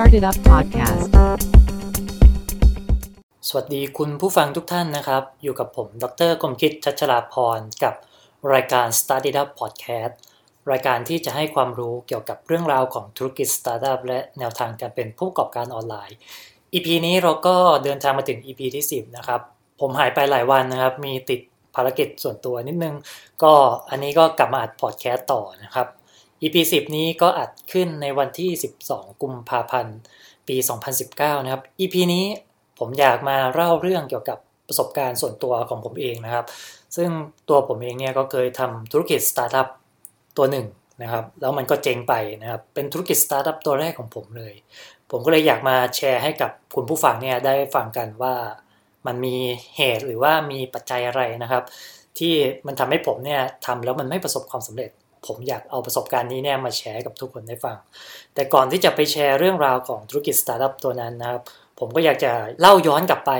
Started Up Podcast สวัสดีคุณผู้ฟังทุกท่านนะครับ อยู่กับผม ดรกรมคิดชัชลาพร กับรายการ Started Up Podcast รายการที่จะให้ความรู้เกี่ยวกับเรื่องราวของธุรกิจสตาร์ทอัพและแนวทางการเป็นผู้ประกอบการออนไลน์ EP นี้เราก็เดินทางมาถึง EP ที่ 10 นะครับ ผมหายไปหลายวันนะครับ มีติดภารกิจส่วนตัวนิดนึง ก็อันนี้ก็กลับมาอัดพอดแคสต์ต่อนะครับ EP 10 นี้ก็อัดขึ้นในวันที่ 12 กุมภาพันธ์ ปี 2019 นะครับ EP นี้ผมอยากมาเล่าเรื่องเกี่ยวกับประสบการณ์ส่วนตัวของผมเองนะครับ ซึ่งตัวผมเองเนี่ยก็เคยทำธุรกิจสตาร์ทอัพตัวหนึ่งนะครับ แล้วมันก็เจ๊งไปนะครับ เป็นธุรกิจสตาร์ทอัพตัวแรกของผมเลย ผมก็เลยอยากมาแชร์ให้กับคุณผู้ฟังเนี่ยได้ฟังกันว่ามันมีเหตุหรือว่ามีปัจจัยอะไรนะครับ ที่มันทำให้ผมเนี่ยทำแล้วมันไม่ประสบความสำเร็จ ผมอยากเอาประสบการณ์นี้เนี่ยมาแชร์กับทุกคนได้ฟัง แต่ก่อนที่จะไปแชร์เรื่องราวของธุรกิจสตาร์ทอัพตัวนั้นนะครับ ผมก็อยากจะเล่าย้อนกลับไป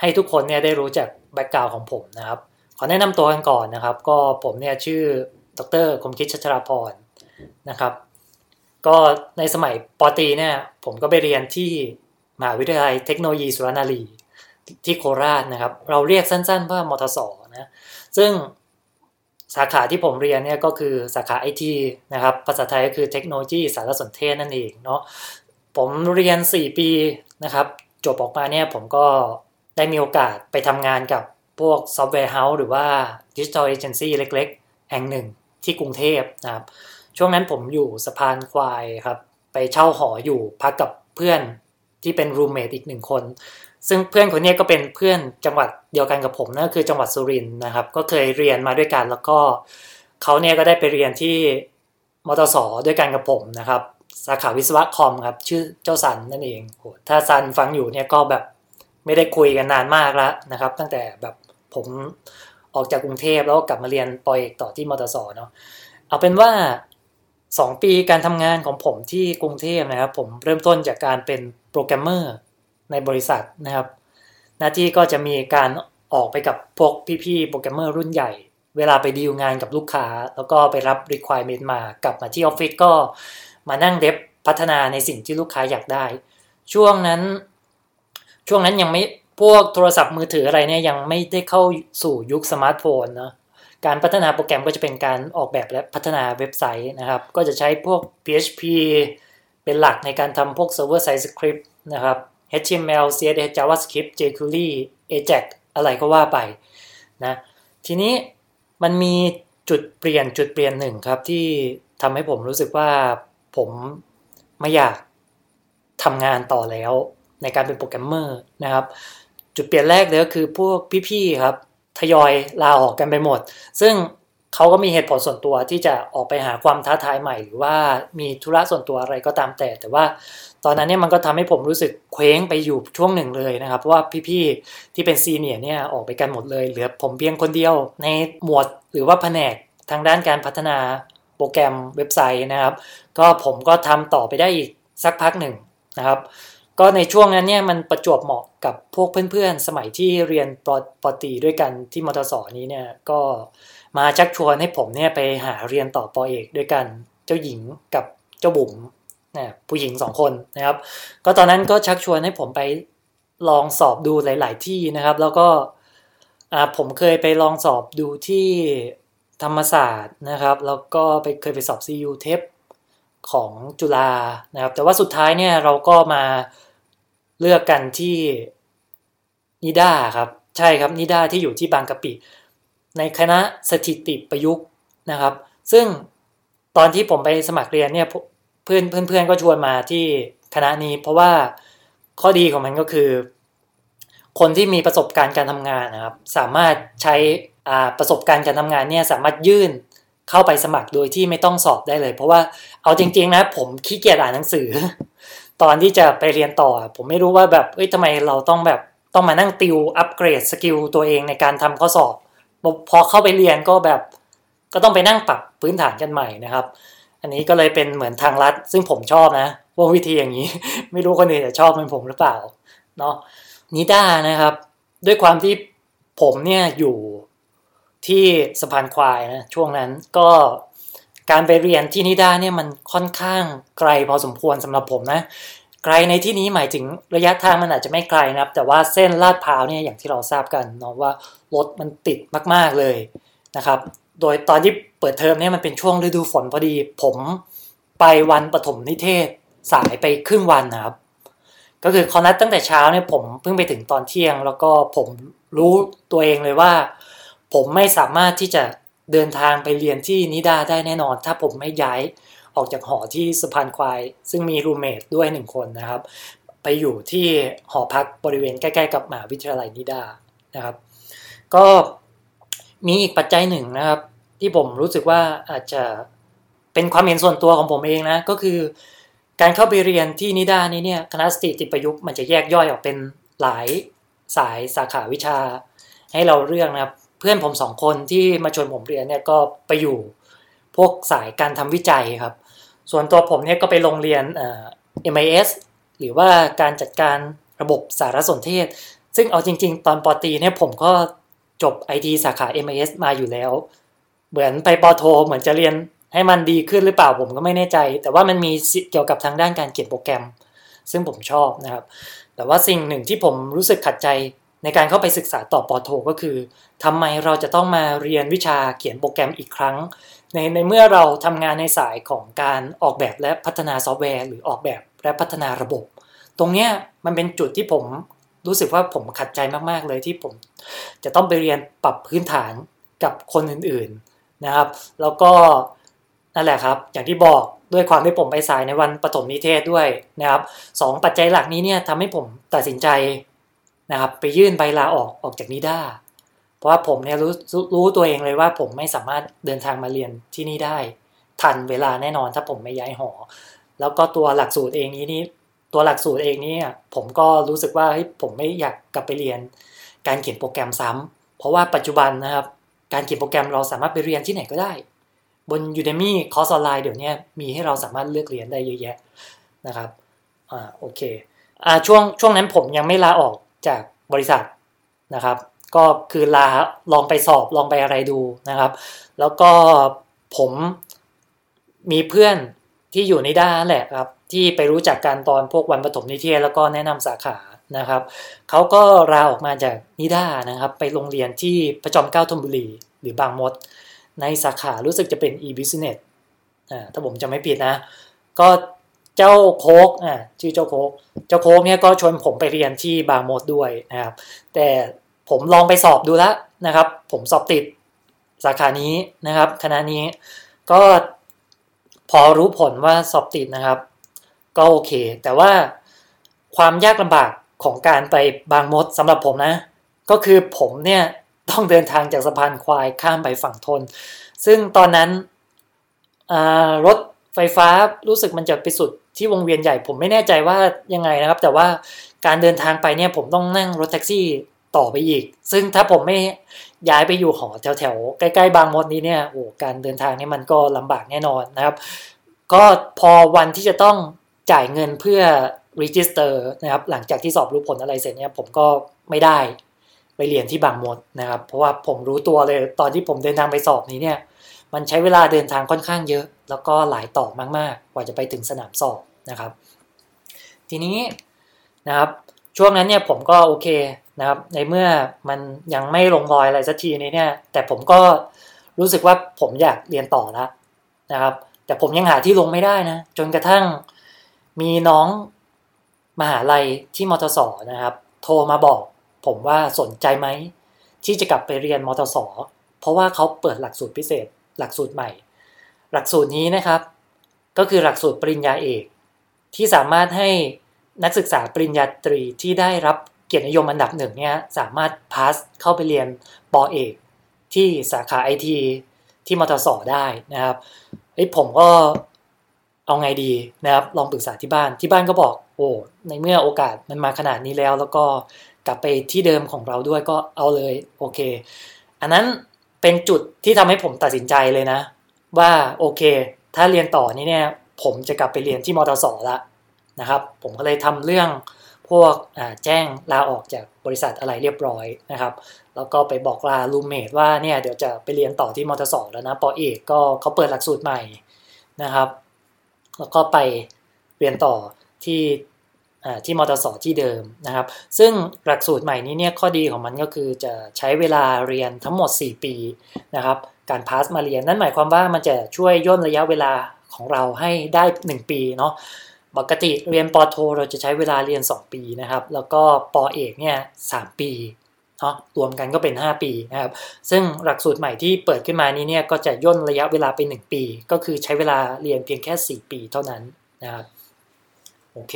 ให้ทุกคนเนี่ยได้รู้จัก background ของผมนะครับ ขอแนะนำตัวกันก่อนนะครับ ก็ผมเนี่ยชื่อดรคมคิดชัชราพรนะครับ ก็ในสมัยปตรีเนี่ยผมก็ไปเรียนที่มหาวิทยาลัยเทคโนโลยีสุรนารีที่โคราชนะครับ เราเรียกสั้นๆว่ามทสนะซึ่ง สาขาที่ผมเรียนเนี่ยก็คือสาขาไอทีนะครับ ภาษาไทยก็คือเทคโนโลยีสารสนเทศนั่นเองเนาะผมเรียน 4 ปีนะครับจบออกมาเนี่ยผมก็ได้มีโอกาสไปทำงานกับพวก software house หรือว่า digital agency เล็กๆ แห่งหนึ่งที่กรุงเทพนะครับ ช่วงนั้นผมอยู่สะพานควายครับ ไปเช่าหออยู่พักกับเพื่อนที่เป็นรูมเมทอีกหนึ่งคน ซึ่งเพื่อนคนนี้ก็เป็นเพื่อนจังหวัดเดียวกันกับผมนั่นคือจังหวัดสุรินทร์นะครับ ก็เคยเรียนมาด้วยกัน แล้วก็เขาเนี่ยก็ได้ไปเรียนที่มตสด้วยกันกับผมนะครับ สาขาวิศวะคอมครับ ชื่อเจ้าซันนั่นเองโหถ้าซันฟังอยู่เนี่ยก็แบบไม่ได้คุยกันนานมากแล้วนะครับ ตั้งแต่แบบผมออกจากกรุงเทพแล้วกลับมาเรียนปอยเอกต่อที่มตสเนาะเอาเป็นว่า 2 ปีการทำงานของผมที่กรุงเทพนะครับ ผมเริ่มต้นจากการเป็นโปรแกรมเมอร์ ในบริษัทนะครับ หน้าที่ก็จะมีการออกไปกับพวกพี่ๆโปรแกรมเมอร์รุ่นใหญ่ เวลาไปดีลงานกับลูกค้า แล้วก็ไปรับ requirement มากลับมาที่ออฟฟิศก็มานั่ง dev พัฒนาในสิ่งที่ลูกค้าอยากได้ ช่วงนั้น ช่วงนั้นยังไม่พวกโทรศัพท์มือถืออะไรเนี่ยยังไม่ได้เข้าสู่ยุคสมาร์ทโฟนเนาะการพัฒนาโปรแกรมก็จะเป็นการออกแบบและพัฒนาเว็บไซต์นะครับ ก็จะใช้พวก PHP เป็นหลักในการทำพวก server side script นะครับ HTML CSS JavaScript jQuery Ajax อะไรก็ว่าไปนะทีนี้มันมีจุดเปลี่ยนจุดเปลี่ยนหนึ่งครับที่ทำให้ผมรู้สึกว่าผมไม่อยากทำงานต่อแล้วในการเป็นโปรแกรมเมอร์นะครับ จุดเปลี่ยนแรกเลยก็คือพวกพี่ๆครับทยอยลาออกกันไปหมด ซึ่ง เขาก็มีเหตุผลส่วนตัวที่จะออกไปหาความท้าทายใหม่ หรือว่ามีธุระส่วนตัวอะไรก็ตามแต่ แต่ว่าตอนนั้นเนี่ยมันก็ทำให้ผมรู้สึกเคว้งไปอยู่ช่วงหนึ่งเลยนะครับ เพราะว่าพี่ๆที่เป็นซีเนียร์เนี่ยออกไปกันหมดเลย เหลือผมเพียงคนเดียวในหมวดหรือว่าแผนกทางด้านการพัฒนาโปรแกรมเว็บไซต์นะครับ ก็ผมก็ทำต่อไปได้อีกสักพักหนึ่งนะครับ ก็ในช่วงนั้นเนี่ยมันประจวบเหมาะกับพวกเพื่อนๆ สมัยที่เรียนปปตีด้วยกันที่มทสนี้เนี่ยก็ มาชักชวนให้ผมเนี่ยไปหาเรียนต่อปอเอกด้วยกัน เจ้าหญิงกับเจ้าบุ๋มนะผู้หญิงสองคนนะครับ ก็ตอนนั้นก็ชักชวนให้ผมไปลองสอบดูหลาย ๆ ที่นะครับ แล้วก็ผมเคยไปลองสอบดูที่ธรรมศาสตร์นะครับ แล้วก็ไปเคยไปสอบ CU เทปของจุฬานะครับ แต่ว่าสุดท้ายเนี่ยเราก็มาเลือกกันที่นิด้าครับ ใช่ครับนิด้าที่อยู่ที่บางกะปิ ในคณะสถิติประยุกต์นะครับ ซึ่งตอนที่ผมไปสมัครเรียนเนี่ยเพื่อนเพื่อนๆก็ชวนมาที่คณะนี้ เพราะว่าข้อดีของมันก็คือ คนที่มีประสบการณ์การทำงานนะครับ สามารถใช้ประสบการณ์การทำงานเนี่ยสามารถยื่นเข้าไปสมัครโดยที่ไม่ต้องสอบได้เลย เพราะว่าเอาจริง ๆ นะ ผมขี้เกียจอ่านหนังสือ ตอนที่จะไปเรียนต่อ ผมไม่รู้ว่าแบบเอ้ยทำไมเราต้องแบบต้องมานั่งติว upgrade skill ตัวเองในการทำข้อสอบ พอเข้าไปเรียนก็แบบก็ต้องไปนั่งปรับพื้นฐานกันใหม่นะครับ อันนี้ก็เลยเป็นเหมือนทางลัด ซึ่งผมชอบนะว่าวิธีอย่างนี้ ไม่รู้คนอื่นจะชอบเหมือนผมหรือเปล่าเนาะ NIDA นะครับ ด้วยความที่ผมเนี่ยอยู่ที่สะพานควายนะช่วงนั้นก็การไปเรียนที่นิด้าเนี่ยมันค่อนข้างไกลพอสมควรสำหรับผมนะไกลในที่นี้หมายถึงระยะทางมันอาจจะไม่ไกลนะครับ แต่ว่าเส้นลาดพร้าวเนี่ยอย่างที่เราทราบกันเนาะว่า รถมันติดมาก ๆเลยนะครับ โดยตอนที่เปิดเทอมเนี่ยมันเป็นช่วงฤดูฝนพอดี ผมไปวันปฐมนิเทศสายไปครึ่งวันนะครับ ก็คือเขานัดตั้งแต่เช้าเนี่ยผมเพิ่งไปถึงตอนเที่ยง แล้วก็ผมรู้ตัวเองเลยว่า ผมไม่สามารถที่จะเดินทางไปเรียนที่นิดาได้แน่นอน ถ้าผมไม่ย้ายออกจากหอที่สะพานควาย ซึ่งมีรูเมทด้วยหนึ่งคนนะครับ ไปอยู่ที่หอพักบริเวณใกล้ ๆ กับมหาวิทยาลัยนิดานะครับ ก็มีอีกปัจจัยหนึ่งนะครับ ที่ผมรู้สึกว่าอาจจะเป็นความเห็นส่วนตัวของผมเองนะ ก็คือการเข้าไปเรียนที่นิดานี้เนี่ยคณะสตรีติประยุกต์มันจะแยกย่อยออกเป็นหลายสายสาขาวิชา ให้เราเลือกนะครับ เพื่อนผมสองคนที่มาชวนผมเรียนเนี่ยก็ไปอยู่พวกสายการทำวิจัยครับ ส่วนตัวผมเนี่ยก็ไปโรงเรียนเอ่อ MIS หรือว่าการจัดการระบบสารสนเทศ ซึ่งเอาจริง ๆ ตอนปตีเนี่ยผมก็ จบ IT สาขา MIS มาอยู่แล้ว เหมือนไปปอโท เหมือนจะเรียนให้มันดีขึ้นหรือเปล่าผมก็ไม่แน่ใจ แต่ว่ามันมีเกี่ยวกับทางด้านการเขียนโปรแกรม ซึ่งผมชอบนะครับ แต่ว่าสิ่งหนึ่งที่ผมรู้สึกขัดใจในการเข้าไปศึกษาต่อปอโท ก็คือทำไมเราจะต้องมาเรียนวิชาเขียนโปรแกรมอีกครั้ง ในในเมื่อเราทำงานในสายของการออกแบบและพัฒนาซอฟต์แวร์ หรือออกแบบและพัฒนาระบบ ตรงเนี้ยมันเป็นจุดที่ผม รู้สึกว่าผมขัดใจมากๆเลยที่ผมจะต้องไปเรียนปรับพื้นฐานกับคนอื่นๆนะครับ แล้วก็นั่นแหละครับ อย่างที่บอกด้วยความที่ผมไปสายในวันปฐมนิเทศด้วยนะครับสองปัจจัยหลักนี้เนี่ยทำให้ผมตัดสินใจนะครับ ไปยื่นใบลาออกออกจากนิด้าเพราะว่าผมเนี่ยรู้รู้ตัวเองเลยว่าผมไม่สามารถเดินทางมาเรียนที่นี่ได้ ทันเวลาแน่นอนถ้าผมไม่ย้ายหอ แล้วก็ตัวหลักสูตรเองนี้นี่ ตัวหลักสูตรเองนี่ผมก็รู้สึกว่าผมไม่อยากกลับไปเรียน การเขียนโปรแกรมซ้ำเพราะว่าปัจจุบันนะครับ การเขียนโปรแกรมเราสามารถไปเรียนที่ไหนก็ได้ บน Udemy คอร์สออนไลน์เดี๋ยวนี้มีให้เราสามารถเลือกเรียนได้เยอะแยะนะครับอ่าโอเคอ่าช่วงช่วงนั้นผมยังไม่ลาออกจากบริษัทนะครับ ก็คือลาลองไปสอบลองไปอะไรดูนะครับ แล้วก็ผมมีเพื่อนที่อยู่ในด้านแหละครับ ที่ไปรู้จักการตอนพวกวันปฐมนิเทศแล้วก็แนะนำสาขานะครับเขาก็ลาออกมาจากนิด้านะครับ ไปโรงเรียนที่ประจอมเกล้าธนบุรี หรือบางมด ในสาขารู้สึกจะเป็น e-business อ่าถ้าผมจะไม่ผิดนะ ก็เจ้าโคกอ่าชื่อเจ้าโคกเจ้าโคกเนี่ยก็ชวนผมไปเรียนที่บางมดด้วยนะครับ แต่ผมลองไปสอบดูแล้วนะครับ ผมสอบติดสาขานี้นะครับ คณะนี้ก็พอรู้ผลว่าสอบติดนะครับ ก็โอเค แต่ว่าความยากลำบากของการไปบางมดสำหรับผมนะ ก็คือผมเนี่ยต้องเดินทางจากสะพานควายข้ามไปฝั่งทน ซึ่งตอนนั้นรถไฟฟ้ารู้สึกมันจะไปสุดที่วงเวียนใหญ่ ผมไม่แน่ใจว่ายังไงนะครับ แต่ว่าการเดินทางไปเนี่ยผมต้องนั่งรถแท็กซี่ต่อไปอีก ซึ่งถ้าผมไม่ย้ายไปอยู่หอแถวๆ ใกล้ๆ บางมดนี้เนี่ยโอ้การเดินทางนี่มันก็ลำบากแน่นอนนะครับ ก็พอวันที่จะต้อง จ่ายเงินเพื่อ register นะครับหลังจากที่สอบรู้ผลอะไรเสร็จเนี่ยผมก็ไม่ได้ไปเรียนที่บางมดนะครับ เพราะว่าผมรู้ตัวเลยตอนที่ผมเดินทางไปสอบนี้เนี่ย มันใช้เวลาเดินทางค่อนข้างเยอะ แล้วก็หลายต่อมากๆ กว่าจะไปถึงสนามสอบนะครับ ทีนี้นะครับช่วงนั้นเนี่ยผมก็โอเคนะครับ ในเมื่อมันยังไม่ลงรอยอะไรสักทีนี้เนี่ย แต่ผมก็รู้สึกว่าผมอยากเรียนต่อแล้วนะครับ แต่ผมยังหาที่ลงไม่ได้นะ จนกระทั่ง มีน้องมหาลัยที่มทศนะครับ โทรมาบอก ผมว่าสนใจไหม ที่จะกลับไปเรียนมทศเพราะว่าเขาเปิดหลักสูตรพิเศษ หลักสูตรใหม่ หลักสูตรนี้นะครับ ก็คือหลักสูตรปริญญาเอก ที่สามารถให้นักศึกษาปริญญาตรีที่ได้รับเกียรตินิยมอันดับหนึ่งเนี่ยสามารถพาสเข้าไปเรียนปอเอก ที่สาขาไอทีที่มทศได้นะครับไอ้ผมก็ เอาไงดีนะครับ ลองปรึกษาที่บ้านที่บ้านก็บอก โอ้ในเมื่อโอกาสมันมาขนาดนี้แล้ว แล้วก็กลับไปที่เดิมของเราด้วยก็เอาเลยโอเค อันนั้นเป็นจุดที่ทำให้ผมตัดสินใจเลยนะ ว่าโอเค ถ้าเรียนต่อนี้เนี่ยผมจะกลับไปเรียนที่มทศละนะครับ ผมก็เลยทำเรื่องพวกแจ้งลาออกจากบริษัทอะไรเรียบร้อยนะครับ แล้วก็ไปบอกลาลูเมดว่าเนี่ยเดี๋ยวจะไปเรียนต่อที่มทศแล้วนะปอเอกก็เขาเปิดหลักสูตรใหม่นะครับ แล้วก็ไปเรียนต่อที่ที่มอเตอร์สที่เดิมนะครับ ซึ่งหลักสูตรใหม่นี้เนี่ยข้อดีของมันก็คือจะใช้เวลาเรียนทั้งหมด 4 ปีนะครับ การพาสมาเรียนนั่นหมายความว่ามันจะช่วยย่นระยะเวลาของเราให้ได้ 1 ปีเนาะปกติเรียนปโท เราจะใช้เวลาเรียน 2 ปีนะครับ แล้วก็ปอเอกเนี่ยสปี เนาะรวมกันก็เป็น 5 ปีนะครับ ซึ่งหลักสูตรใหม่ที่เปิดขึ้นมานี้เนี่ยก็จะย่นระยะเวลาไป 1 ปี ก็คือใช้เวลาเรียนเพียงแค่ 4 ปีเท่านั้นนะครับโอเค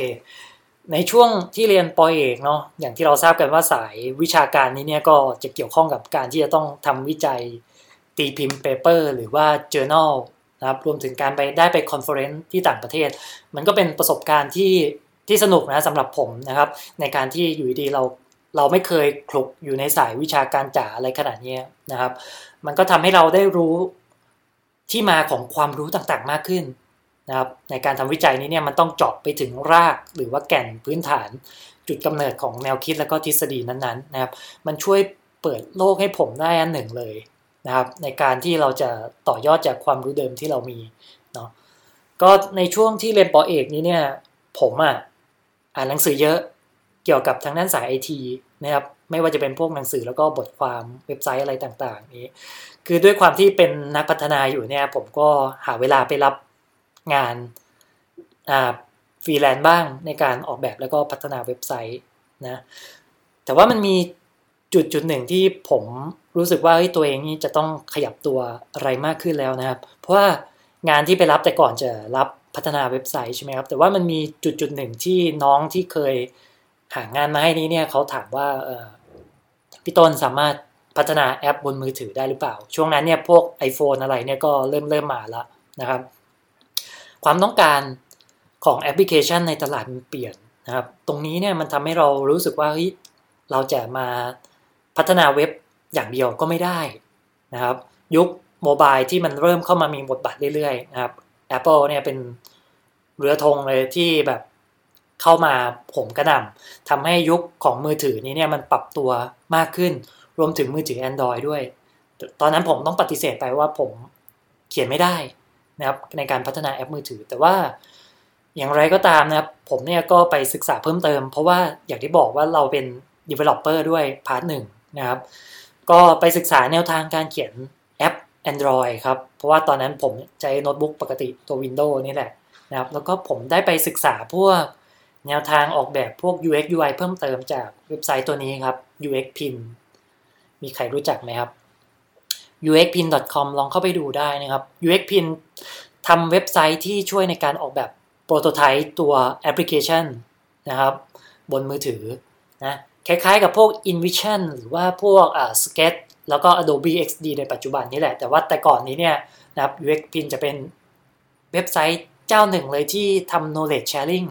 ในช่วงที่เรียนปอเอกเนาะอย่างที่เราทราบกันว่าสายวิชาการนี้เนี่ยก็จะเกี่ยวข้องกับการที่จะต้องทำวิจัยตีพิมพ์ paper หรือว่า journal นะครับรวมถึงการไปได้ไป conference ที่ต่างประเทศ มันก็เป็นประสบการณ์ที่ที่สนุกนะสำหรับผมนะครับ ในการที่อยู่ดีเรา เราไม่เคยคลุกอยู่ในสายวิชาการจ๋าอะไรขนาดนี้นะครับ มันก็ทำให้เราได้รู้ที่มาของความรู้ต่างๆมากขึ้นนะครับ ในการทำวิจัยนี้เนี่ยมันต้องเจาะไปถึงรากหรือว่าแก่นพื้นฐาน จุดกำเนิดของแนวคิดและก็ทฤษฎีนั้นๆนะครับ มันช่วยเปิดโลกให้ผมได้อันหนึ่งเลยนะครับ ในการที่เราจะต่อยอดจากความรู้เดิมที่เรามีเนาะก็ในช่วงที่เรียนปอเอกนี้เนี่ยผมอะอ่านหนังสือเยอะ เกี่ยวกับทางด้านสายไอทีนะครับไม่ว่าจะเป็นพวกหนังสือแล้วก็บทความเว็บไซต์อะไรต่างๆนี้ คือด้วยความที่เป็นนักพัฒนาอยู่เนี่ย ผมก็หาเวลาไปรับงานอ่าฟรีแลนซ์บ้างในการออกแบบแล้วก็พัฒนาเว็บไซต์นะแต่ว่ามันมีจุดจุดหนึ่งที่ผมรู้สึกว่าตัวเองนี่จะต้องขยับตัวอะไรมากขึ้นแล้วนะครับ เพราะว่างานที่ไปรับแต่ก่อนจะรับพัฒนาเว็บไซต์ใช่ไหมครับแต่ว่ามันมีจุดจุดหนึ่งที่น้องที่เคย หางานมาให้นี้เนี่ยเขาถามว่าพี่ต้นสามารถพัฒนาแอปบนมือถือได้หรือเปล่า ช่วงนั้นเนี่ยพวก iPhone อะไรเนี่ยก็เริ่มเริ่มมาแล้วนะครับ ความต้องการของแอปพลิเคชันในตลาดมันเปลี่ยนนะครับ ตรงนี้เนี่ยมันทำให้เรารู้สึกว่าเฮ้ยเราจะมาพัฒนาเว็บอย่างเดียวก็ไม่ได้นะครับ ยุคโมบายที่มันเริ่มเข้ามามีบทบาทเรื่อยๆนะครับ Apple เนี่ยเป็นเรือธงเลยที่แบบ เข้ามาผมกระนำทำให้ยุคของมือถือนี้เนี่ยมันปรับตัวมากขึ้น รวมถึงมือถือ Android ด้วย ตอนนั้นผมต้องปฏิเสธไปว่าผมเขียนไม่ได้นะครับในการพัฒนาแอปมือถือ แต่ว่าอย่างไรก็ตามนะครับ ผมเนี่ยก็ไปศึกษาเพิ่มเติม เพราะว่าอย่างที่บอกว่าเราเป็น developer ด้วยพาร์ทหนึ่งนะครับ ก็ไปศึกษาแนวทางการเขียนแอป Android ครับ เพราะว่าตอนนั้นผมใช้โน้ตบุ๊กปกติตัว Windows นี่แหละนะครับ แล้วก็ผมได้ไปศึกษาพวก แนวทางออกแบบพวก UX UI เพิ่มเติมจากเว็บไซต์ตัวนี้ครับ UXPin มีใครรู้จักไหมครับ uxpin.com ลองเข้าไปดูได้นะครับ uxpin ทำเว็บไซต์ที่ช่วยในการออกแบบโปรโตไทป์ตัวแอปพลิเคชันนะครับ บนมือถือนะคล้ายๆกับพวก InVision หรือว่าพวกอ่า Sketch แล้วก็ Adobe XD ในปัจจุบันนี้แหละ แต่ว่าแต่ก่อนนี้เนี่ยนะครับ UXPin จะเป็นเว็บไซต์เจ้าหนึ่งเลยที่ทำ knowledge sharing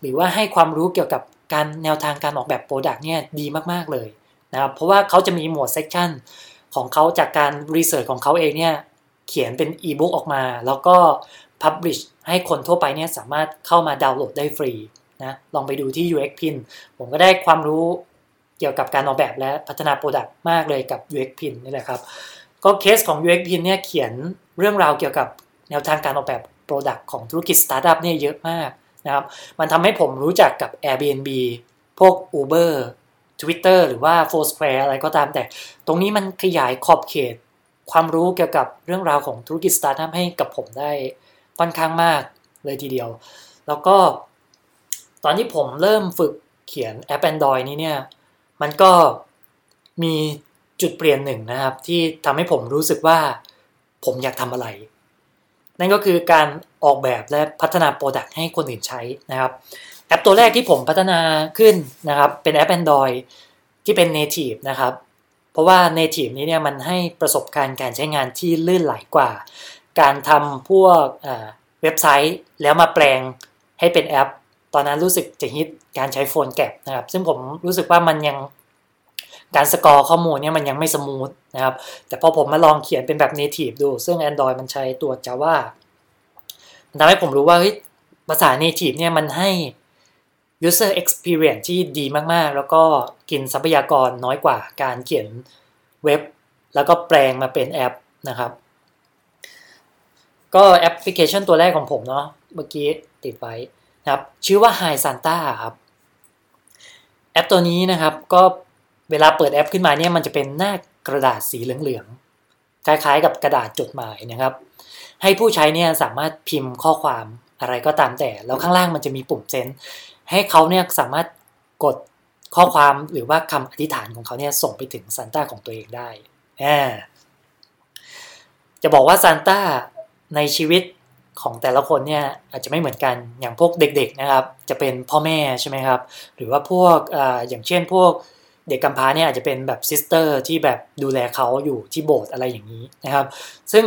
หรือว่าให้ความรู้เกี่ยวกับการแนวทางการออกแบบ product เนี่ยดีมากๆเลยนะครับเพราะว่าเขาจะมีหมวด section ของเขาจากการ research ของเขาเองเนี่ยเขียนเป็นอีบุ๊กออกมา แล้วก็ publish ให้คนทั่วไปเนี่ยสามารถเข้ามาดาวน์โหลดได้ฟรีนะลองไปดูที่ UX Pin ผมก็ได้ความรู้เกี่ยวกับการออกแบบและพัฒนา product มากเลยกับ UX Pin นี่แหละครับก็เคสของ UX Pin เนี่ยเขียนเรื่องราวเกี่ยวกับแนวทางการออกแบบ product ของธุรกิจสตาร์ทอัพเนี่ยเยอะมาก นะครับ มันทำให้ผมรู้จักกับ Airbnb พวก Uber Twitter หรือว่า Foursquare อะไรก็ตามแต่ ตรงนี้มันขยายขอบเขต ความรู้เกี่ยวกับเรื่องราวของธุรกิจสตาร์ทอัพให้กับผมได้ค่อนข้างมากเลยทีเดียว แล้วก็ตอนที่ผมเริ่มฝึกเขียนแอป Android นี้เนี่ย มันก็มีจุดเปลี่ยนหนึ่งนะครับ ที่ทำให้ผมรู้สึกว่าผมอยากทำอะไร นั่นก็คือการ ออกแบบและพัฒนา product ให้คนอื่นใช้นะครับแอปตัวแรกที่ผมพัฒนาขึ้นนะครับเป็นแอป Android ที่เป็น Native นะครับเพราะว่า Native นี้เนี่ยมันให้ประสบการณ์การใช้งานที่ลื่นไหลกว่า การทำพวกเว็บไซต์แล้วมาแปลงให้เป็นแอป ตอนนั้นรู้สึกจะฮิตการใช้ PhoneGap นะครับ ซึ่งผมรู้สึกว่ามันยังการ scroll ข้อมูลเนี่ยมันยังไม่ smooth นะครับ แต่พอผมมาลองเขียนเป็นแบบ native ดู ซึ่ง Android มันใช้ตัว Java ทำให้ผมรู้ว่าเฮ้ยภาษา native เนี่ยมันให้ user experience ที่ดีมากๆ แล้วก็กินทรัพยากรน้อยกว่าการเขียนเว็บ แล้วก็แปลงมาเป็นแอปนะครับ ก็แอปพลิเคชันตัวแรกของผมเนาะเมื่อกี้ติดไว้นะครับชื่อว่า Hi Santa ครับ แอปตัวนี้นะครับก็เวลาเปิดแอปขึ้นมาเนี่ยมันจะเป็นหน้ากระดาษสีเหลืองๆคล้ายๆ กับกระดาษจดหมายนะครับ ให้ผู้ใช้เนี่ยสามารถพิมพ์ข้อความอะไรก็ตามแต่ แล้วข้างล่างมันจะมีปุ่มเซนให้เขาเนี่ยสามารถกดข้อความหรือว่าคำอธิษฐานของเขาเนี่ยส่งไปถึงซานต้าของตัวเองได้ จะบอกว่าซานต้าในชีวิตของแต่ละคนเนี่ยอาจจะไม่เหมือนกันอย่างพวกเด็กๆนะครับ จะเป็นพ่อแม่ใช่ไหมครับ หรือว่าพวกออย่างเช่นพวกเด็กกำพร้าเนี่ยอาจจะเป็นแบบซิสเตอร์ที่แบบดูแลเขาอยู่ที่โบสถ์อะไรอย่างนี้นะครับ ซึ่ง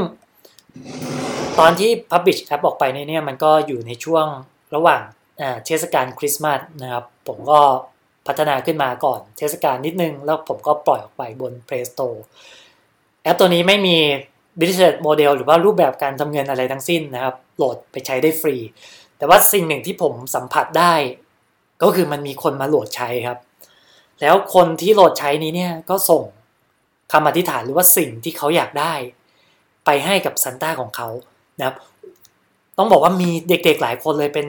ตอนที่ Publish แอปออกไปเนี่ยมันก็อยู่ในช่วงระหว่างเทศกาลคริสต์มาสนะครับ ผมก็พัฒนาขึ้นมาก่อนเทศกาลนิดนึง แล้วผมก็ปล่อยออกไปบน Play Store แอปตัวนี้ไม่มี business model หรือว่ารูปแบบการทำเงินอะไรทั้งสิ้นนะครับ โหลดไปใช้ได้ฟรี แต่ว่าสิ่งหนึ่งที่ผมสัมผัสได้ ก็คือมันมีคนมาโหลดใช้ครับ แล้วคนที่โหลดใช้นี้เนี่ยก็ส่งคำอธิษฐานหรือว่าสิ่งที่เขาอยากได้ ไปให้กับซันต้าของเขานะครับ ต้องบอกว่ามีเด็กๆหลายคนเลยเป็น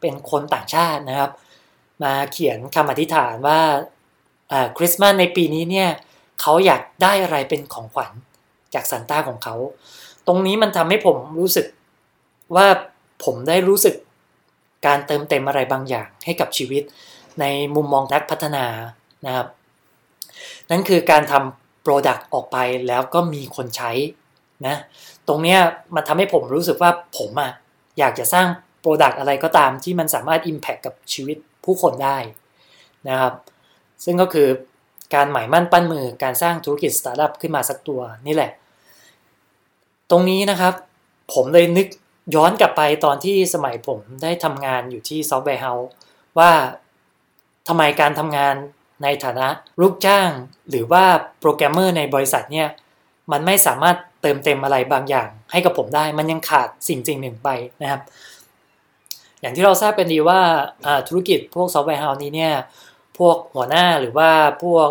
เป็นคนต่างชาตินะครับ มาเขียนคำอธิษฐานว่าคริสต์มาสในปีนี้เนี่ยเขาอยากได้อะไรเป็นของขวัญจากซันต้าของเขา ตรงนี้มันทำให้ผมรู้สึกว่าผมได้รู้สึกการเติมเต็มอะไรบางอย่างให้กับชีวิตในมุมมองนักพัฒนานะครับ นั่นคือการทำ product ออกไปแล้วก็มีคนใช้ นะตรงนี้มันทำให้ผมรู้สึกว่าผมอะอยากจะสร้าง product อะไรก็ตามที่มันสามารถ Impact กับชีวิตผู้คนได้นะครับ ซึ่งก็คือการหมายมั่นปั้นมือการสร้างธุรกิจสตาร์ทอัพขึ้นมาสักตัวนี่แหละ ตรงนี้นะครับ ผมเลยนึกย้อนกลับไปตอนที่สมัยผมได้ทำงานอยู่ที่ software houseว่าทำไมการทำงานในฐานะลูกจ้าง หรือว่าโปรแกรมเมอร์ในบริษัทเนี่ยมันไม่สามารถ เติมเต็มอะไรบางอย่างให้กับผมได้ มันยังขาดสิ่งสิ่งหนึ่งไปนะครับ อย่างที่เราทราบกันดีว่าธุรกิจพวก software house นี้เนี่ยพวกหัวหน้าหรือว่าพวก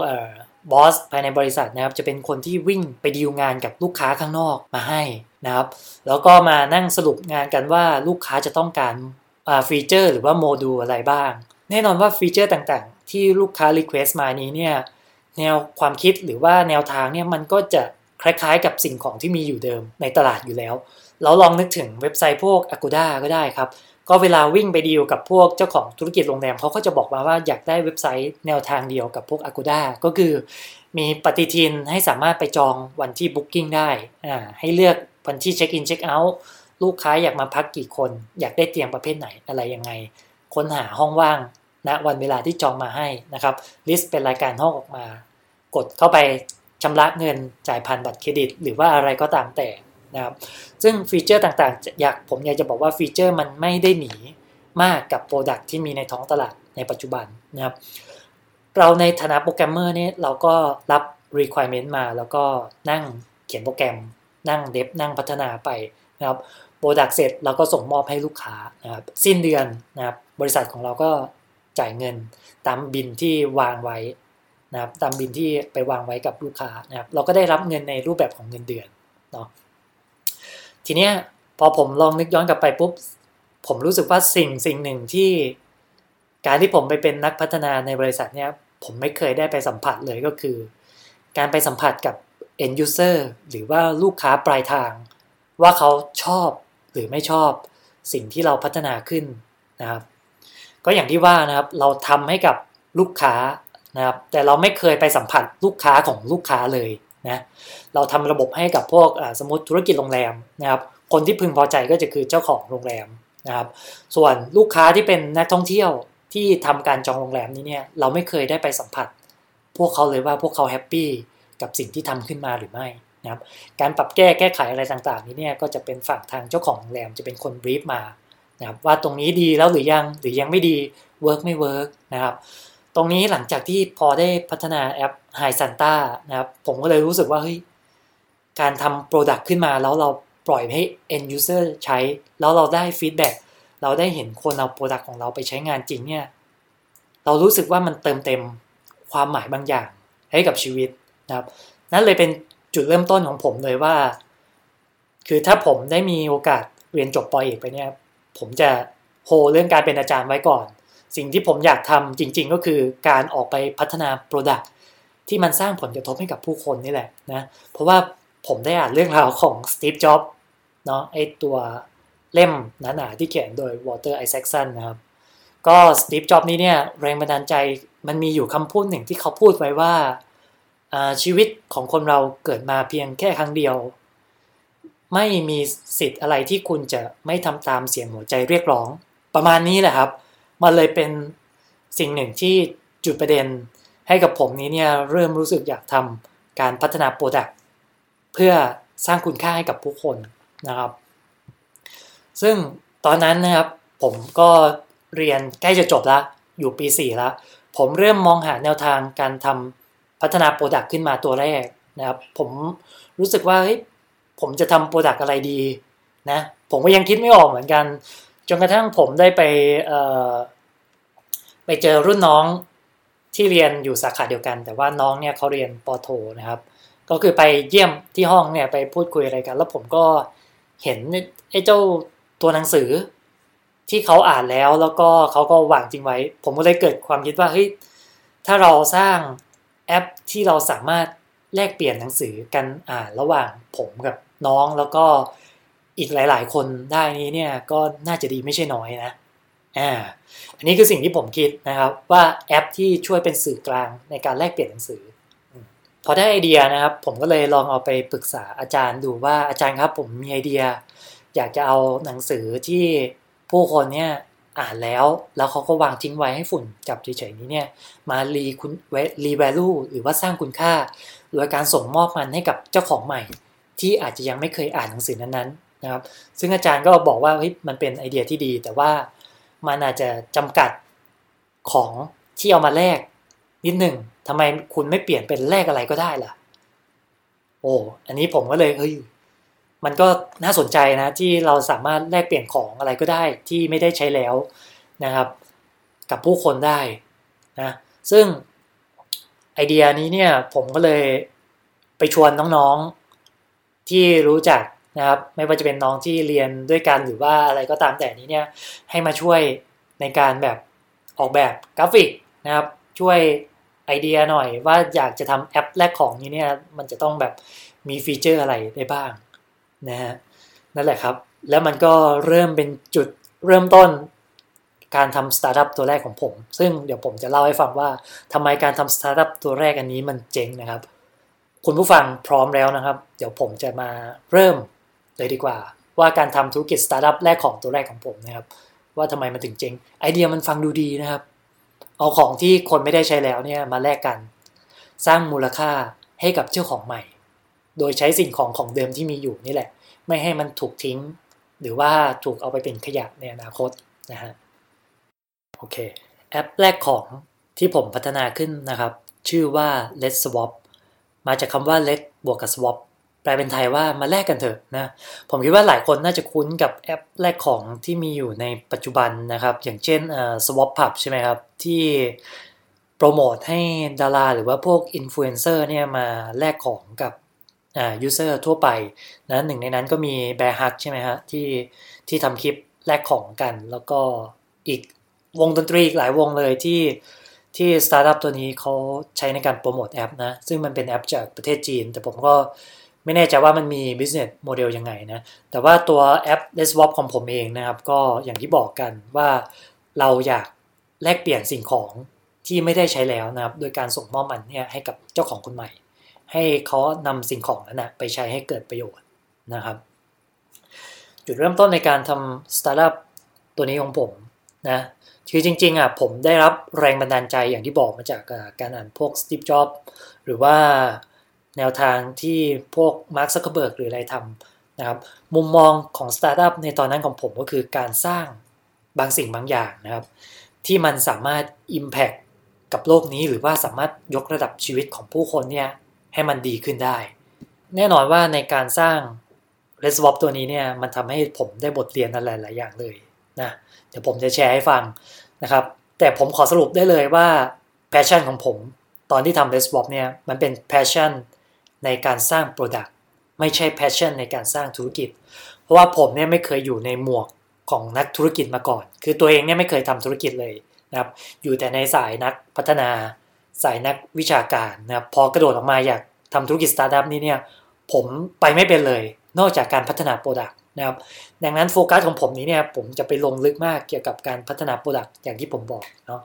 บอสภายในบริษัทนะครับจะเป็นคนที่วิ่งไปดีลงานกับลูกค้าข้างนอกมาให้นะครับ แล้วก็มานั่งสรุปงานกันว่าลูกค้าจะต้องการฟีเจอร์หรือว่าโมดูลอะไรบ้าง แน่นอนว่าฟีเจอร์ต่างๆ ที่ลูกค้า request มานี้เนี่ยแนวความคิดหรือว่าแนวทางเนี่ยมันก็จะ คล้ายๆ กับสิ่งของที่มีอยู่เดิมในตลาดอยู่แล้ว เราลองนึกถึงเว็บไซต์พวก Agoda ก็ได้ครับ ก็เวลาวิ่งไปดีลกับพวกเจ้าของธุรกิจโรงแรมเขาก็จะบอกมาว่าอยากได้เว็บไซต์แนวทางเดียวกับพวก Agoda ก็คือ มีปฏิทินให้สามารถไปจองวันที่ booking ได้อ่าให้เลือกวันที่เช็คอินเช็คเอาท์ลูกค้าอยากมาพักกี่คน อยากได้เตียงประเภทไหนอะไรยังไง ค้นหาห้องว่างณนะวันเวลาที่จองมาให้นะครับ list เป็นรายการห้องออกมา กดเข้าไป ชำระเงินจ่ายผ่านบัตรเครดิต หรือว่าอะไรก็ตามแต่นะครับ ซึ่งฟีเจอร์ต่างๆ อยากผมอยากจะบอกว่าฟีเจอร์มันไม่ได้หนีมากกับ product ที่มีในท้องตลาดในปัจจุบันนะครับ เราในฐานะโปรแกรมเมอร์เนี่ยเราก็รับ requirement มาแล้วก็นั่งเขียนโปรแกรม นั่งเดฟนั่งพัฒนาไปนะครับโปรดักเสร็จเราก็ส่งมอบให้ลูกค้านะครับสิ้นเดือนนะครับบริษัทของเราก็จ่ายเงินตามบินที่วางไว้ นะครับตามบินที่ไปวางไว้กับลูกค้านะครับเราก็ได้รับเงินในรูปแบบของเงินเดือนเนาะทีเนี้ยพอผมลองนึกย้อนกลับไปปุ๊บ ผมรู้สึกว่าสิ่งสิ่งหนึ่งที่ การที่ผมไปเป็นนักพัฒนาในบริษัทเนี้ยผมไม่เคยได้ไปสัมผัสเลยก็คือ การไปสัมผัสกับ end user หรือว่าลูกค้าปลายทาง ว่าเขาชอบหรือไม่ชอบสิ่งที่เราพัฒนาขึ้นนะครับ ก็อย่างที่ว่านะครับเราทำให้กับลูกค้า นะครับ แต่เราไม่เคยไปสัมผัสลูกค้าของลูกค้าเลยนะเราทำระบบให้กับพวกสมมติธุรกิจโรงแรมนะครับ คนที่พึงพอใจก็จะคือเจ้าของโรงแรมนะครับ ส่วนลูกค้าที่เป็นนักท่องเที่ยวที่ทำการจองโรงแรมนี้เนี่ยเราไม่เคยได้ไปสัมผัส พวกเขาเลยว่าพวกเขา happy กับสิ่งที่ทำขึ้นมาหรือไม่นะครับ การปรับแก้แก้ไขอะไรต่างๆ นี้เนี่ยก็จะเป็นฝั่งทางเจ้าของโรงแรมจะเป็นคน brief มานะครับว่าตรงนี้ดีแล้วหรือยังหรือยังไม่ดี work ไม่ work นะครับ ตรงนี้หลังจากที่พอได้พัฒนาแอป Hi Santa นะครับ ผมก็เลยรู้สึกว่าเฮ้ยการทำ product ขึ้นมาแล้วเราปล่อยให้ end user ใช้ แล้วเราได้ feedback เราได้เห็นคนเอา product ของเราไปใช้งานจริงเนี่ย เรารู้สึกว่ามันเติมเต็มความหมายบางอย่างให้กับชีวิตนะครับ นั่นเลยเป็นจุดเริ่มต้นของผมเลยว่า คือถ้าผมได้มีโอกาสเรียนจบป.เอกไปเนี่ย ผมจะโฮเรื่องการเป็นอาจารย์ไว้ก่อน สิ่งที่ผมอยากทำจริง ๆ ก็คือการออกไปพัฒนา Product ที่มันสร้างผลกระทบให้กับผู้คนนี่แหละนะ เพราะว่าผมได้อ่านเรื่องราวของสตีฟ จ็อบส์เนาะไอตัวเล่มหนาๆที่เขียนโดยวอลเตอร์ไอแซคสันนะครับ ก็สตีฟ จ็อบส์นี้เนี่ยแรงบันดาลใจมันมีอยู่คำพูดหนึ่งที่เขาพูดไว้ว่าชีวิตของคนเราเกิดมาเพียงแค่ครั้งเดียว ไม่มีสิทธิ์อะไรที่คุณจะไม่ทำตามเสียงหัวใจเรียกร้อง ประมาณนี้แหละครับ มันเลยเป็นสิ่งหนึ่งที่จุดประเด็นให้กับผมนี้เนี่ยเริ่มรู้สึกอยากทำการพัฒนา product เพื่อสร้างคุณค่าให้กับผู้คนนะครับ ซึ่งตอนนั้นนะครับผมก็เรียนใกล้จะจบแล้วอยู่ปี 4 แล้ว ผมเริ่มมองหาแนวทางการทำพัฒนา product ขึ้นมาตัวแรกนะครับผมรู้สึกว่าเฮ้ยผมจะทำ product อะไรดีนะผมก็ยังคิดไม่ออกเหมือนกัน จนกระทั่งผมได้ไปไปเจอรุ่นน้องที่เรียนอยู่สาขาเดียวกัน แต่ว่าน้องเนี่ยเขาเรียนปโทนะครับ ก็คือไปเยี่ยมที่ห้องเนี่ยไปพูดคุยอะไรกัน แล้วผมก็เห็นไอ้เจ้าตัวหนังสือที่เขาอ่านแล้วแล้วก็เขาก็วางจริงไว้ ผมก็เลยเกิดความคิดว่าเฮ้ยถ้าเราสร้างแอปที่เราสามารถแลกเปลี่ยนหนังสือกันอ่านระหว่างผมกับน้องแล้วก็ อีกหลาย ๆ คนได้นี้เนี่ยก็น่าจะดีไม่ใช่น้อยนะอ่าอันนี้คือสิ่งที่ผมคิดนะครับ ว่าแอปที่ช่วยเป็นสื่อกลางในการแลกเปลี่ยนหนังสือ พอได้ไอเดียนะครับ ผมก็เลยลองเอาไปปรึกษาอาจารย์ดูว่าอาจารย์ครับผมมีไอเดีย อยากจะเอาหนังสือที่ผู้คนเนี่ยอ่านแล้ว แล้วเขาก็วางทิ้งไว้ให้ฝุ่นจับเฉยๆนี้เนี่ยมารีคุณรีแวลูหรือว่าสร้างคุณค่า โดยการส่งมอบมันให้กับเจ้าของใหม่ ที่อาจจะยังไม่เคยอ่านหนังสือนั้นๆ นะครับ ซึ่งอาจารย์ก็บอกว่าเฮ้ยมันเป็นไอเดียที่ดี แต่ว่ามันอาจจะจำกัดของที่เอามาแลกนิดหนึ่งทำไมคุณไม่เปลี่ยนเป็นแลกอะไรก็ได้ล่ะ โอ้อันนี้ผมก็เลยเฮ้ยมันก็น่าสนใจนะที่เราสามารถแลกเปลี่ยนของอะไรก็ได้ที่ไม่ได้ใช้แล้วนะครับ กับผู้คนได้นะซึ่งไอเดียนี้เนี่ยผมก็เลยไปชวนน้องๆที่รู้จัก นะครับ ไม่ว่าจะเป็นน้องที่เรียนด้วยกันหรือว่าอะไรก็ตามแต่นี้เนี่ยให้มาช่วยในการแบบออกแบบกราฟิกนะครับ ช่วยไอเดียหน่อยว่าอยากจะทำแอปแลกของนี้เนี่ยมันจะต้องแบบมีฟีเจอร์อะไรได้บ้างนะฮะนั่นแหละครับ แล้วมันก็เริ่มเป็นจุดเริ่มต้นการทำสตาร์ทอัพตัวแรกของผม ซึ่งเดี๋ยวผมจะเล่าให้ฟังว่าทำไมการทำสตาร์ทอัพตัวแรกอันนี้มันเจ๋งนะครับ คุณผู้ฟังพร้อมแล้วนะครับ เดี๋ยวผมจะมาเริ่ม เลยดีกว่า ว่าการทำธุรกิจสตาร์ทอัพแรกของตัวแรกของผมนะครับ ว่าทำไมมันถึงเจ๋งไอเดียมันฟังดูดีนะครับ เอาของที่คนไม่ได้ใช้แล้วเนี่ยมาแลกกัน สร้างมูลค่าให้กับเจ้าของใหม่ โดยใช้สิ่งของของเดิมที่มีอยู่นี่แหละ ไม่ให้มันถูกทิ้ง หรือว่าถูกเอาไปเป็นขยะในอนาคตนะฮะโอเคแอปแรกของที่ผมพัฒนาขึ้นนะครับ ชื่อว่า Let's Swap มาจากคำว่า Let บวกกับ Swap แป ลเป็นไทยว่ามาแลกกันเถอะนะ ผมคิดว่าหลายคนน่าจะคุ้นกับแอปแลกของที่มีอยู่ในปัจจุบันนะครับ อย่างเช่น Swap Pub ใช่ไหมครับ ที่โปรโมทให้ดาราหรือว่าพวกอินฟลูเอนเซอร์เนี่ยมาแลกของกับอ่า user ทั่วไปนะหนึ่งในนั้นก็มี Bearhug ใช่ไหมฮะที่ที่ทำคลิปแลกของกัน แล้วก็อีกวงดนตรีอีกหลายวงเลยที่ที่สตาร์ทอัพตัวนี้เขาใช้ในการโปรโมทแอปนะ ซึ่งมันเป็นแอปจากประเทศจีน แต่ผมก็ ไม่แน่ใจว่ามันมี business model ยังไงนะ แต่ว่าตัวแอป l e s w a p ของผมเองนะครับ ก็อย่างที่บอกกันว่าเราอยากแลกเปลี่ยนสิ่งของที่ไม่ได้ใช้แล้วนะครับ โดยการส่งมอบมันเนี่ยให้กับเจ้าของคนใหม่ ให้เขานำสิ่งของนั้นนะไปใช้ให้เกิดประโยชน์นะครับ จุดเริ่มต้นในการทำสตาร์ทอัพตัวนี้ของผมนะคือจริงๆอะผมได้รับแรงบันดาลใจอย่างที่บอกมาจากการอ่านพวกสตีฟจ็อบหรือว่า แนวทางที่พวกมาร์คซักเคอร์เบิร์กหรืออะไรทำนะครับ มุมมองของสตาร์ทอัพในตอนนั้นของผมก็คือการสร้างบางสิ่งบางอย่างนะครับ ที่มันสามารถ Impact กับโลกนี้หรือว่าสามารถยกระดับชีวิตของผู้คนเนี่ยให้มันดีขึ้นได้ แน่นอนว่าในการสร้าง r e s w a p ตัวนี้เนี่ยมันทำให้ผมได้บทเรียนอะไรหลายอย่างเลยนะเดี๋ยวผมจะแชร์ให้ฟังนะครับ แต่ผมขอสรุปได้เลยว่า passion ของผม ตอนที่ทำ r e s w a p เนี่ยมันเป็น passion ในการสร้าง product ไม่ใช่ passion ในการสร้างธุรกิจ เพราะว่าผมเนี่ยไม่เคยอยู่ในหมวกของนักธุรกิจมาก่อน คือตัวเองเนี่ยไม่เคยทำธุรกิจเลยนะครับ อยู่แต่ในสายนักพัฒนา สายนักวิชาการนะครับ พอกระโดดออกมาอยากทำธุรกิจสตาร์ทอัพนี้เนี่ยผมไปไม่เป็นเลย นอกจากการพัฒนา product นะครับ ดังนั้นโฟกัสของผมนี้เนี่ยผมจะไปลงลึกมากเกี่ยวกับการพัฒนา product อย่างที่ผมบอกเนาะ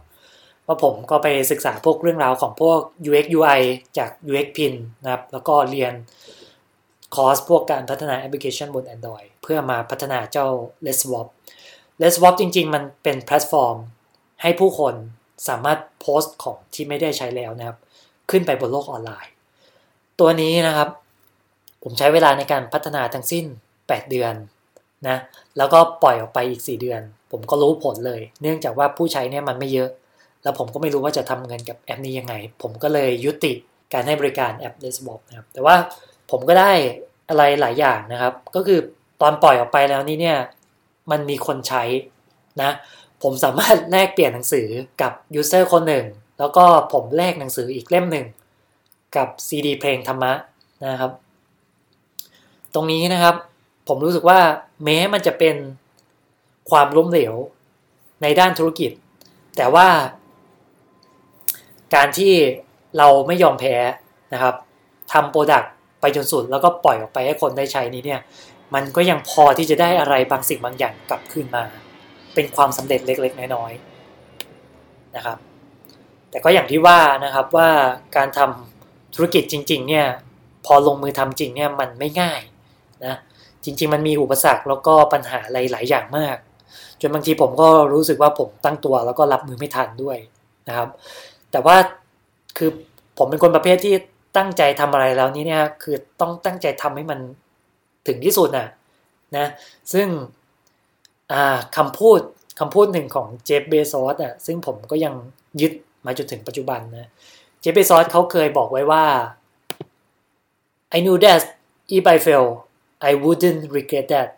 ว่าผมก็ไปศึกษาพวกเรื่องราวของพวก UX UI จาก UXPin นะครับ แล้วก็เรียนคอร์สพวกการพัฒนาแอปพลิเคชันบน Android เพื่อมาพัฒนาเจ้า Leswap Leswap จริง ๆ มันเป็นแพลตฟอร์ม ให้ผู้คนสามารถโพสต์ของที่ไม่ได้ใช้แล้วนะครับ ขึ้นไปบนโลกออนไลน์ ตัวนี้นะครับ ผมใช้เวลาในการพัฒนาทั้งสิ้น 8 เดือนนะแล้วก็ปล่อยออกไปอีก 4 เดือน ผมก็รู้ผลเลย เนื่องจากว่าผู้ใช้เนี่ยมันไม่เยอะ แล้วผมก็ไม่รู้ว่าจะทำเงินกับแอปนี้ยังไง ผมก็เลยยุติการให้บริการแอป l e s s w a p นะครับ แต่ว่าผมก็ได้อะไรหลายอย่างนะครับ ก็คือตอนปล่อยออกไปแล้วนี่เนี่ย มันมีคนใช้นะ ผมสามารถแลกเปลี่ยนหนังสือกับยูเซอร์คนหนึ่ง แล้วก็ผมแลกหนังสืออีกเล่มหนึ่ง กับซีดีเพลงธรรมะนะครับ ตรงนี้นะครับ ผมรู้สึกว่าแม้มันจะเป็นความล้มเหลวในด้านธุรกิจ แต่ว่า การที่เราไม่ยอมแพ้นะครับทำโปรดักต์ไปจนสุดแล้วก็ปล่อยออกไปให้คนได้ใช้นี้เนี่ย มันก็ยังพอที่จะได้อะไรบางสิ่งบางอย่างกลับคืนมา เป็นความสำเร็จเล็ก ๆ น้อยๆนะครับ แต่ก็อย่างที่ว่านะครับว่าการทำธุรกิจจริง ๆ เนี่ยพอลงมือทำจริงเนี่ยมันไม่ง่ายนะจริง ๆ มันมีอุปสรรคแล้วก็ปัญหาหลายๆอย่างมาก จนบางทีผมก็รู้สึกว่าผมตั้งตัวแล้วก็รับมือไม่ทันด้วยนะครับ แต่ว่าคือผมเป็นคนประเภทที่ตั้งใจทำอะไรแล้วนี้เนี่ยคือต้องตั้งใจทำให้มันถึงที่สุดน่ะนะซึ่งคำพูดคำพูดหนึ่งของเจฟเบซอสอะซึ่งผมก็ยังยึดมาจนถึงปัจจุบันนะเจฟเบซอสเขาเคยบอกไว้ว่า I knew that if I fail I wouldn't regret that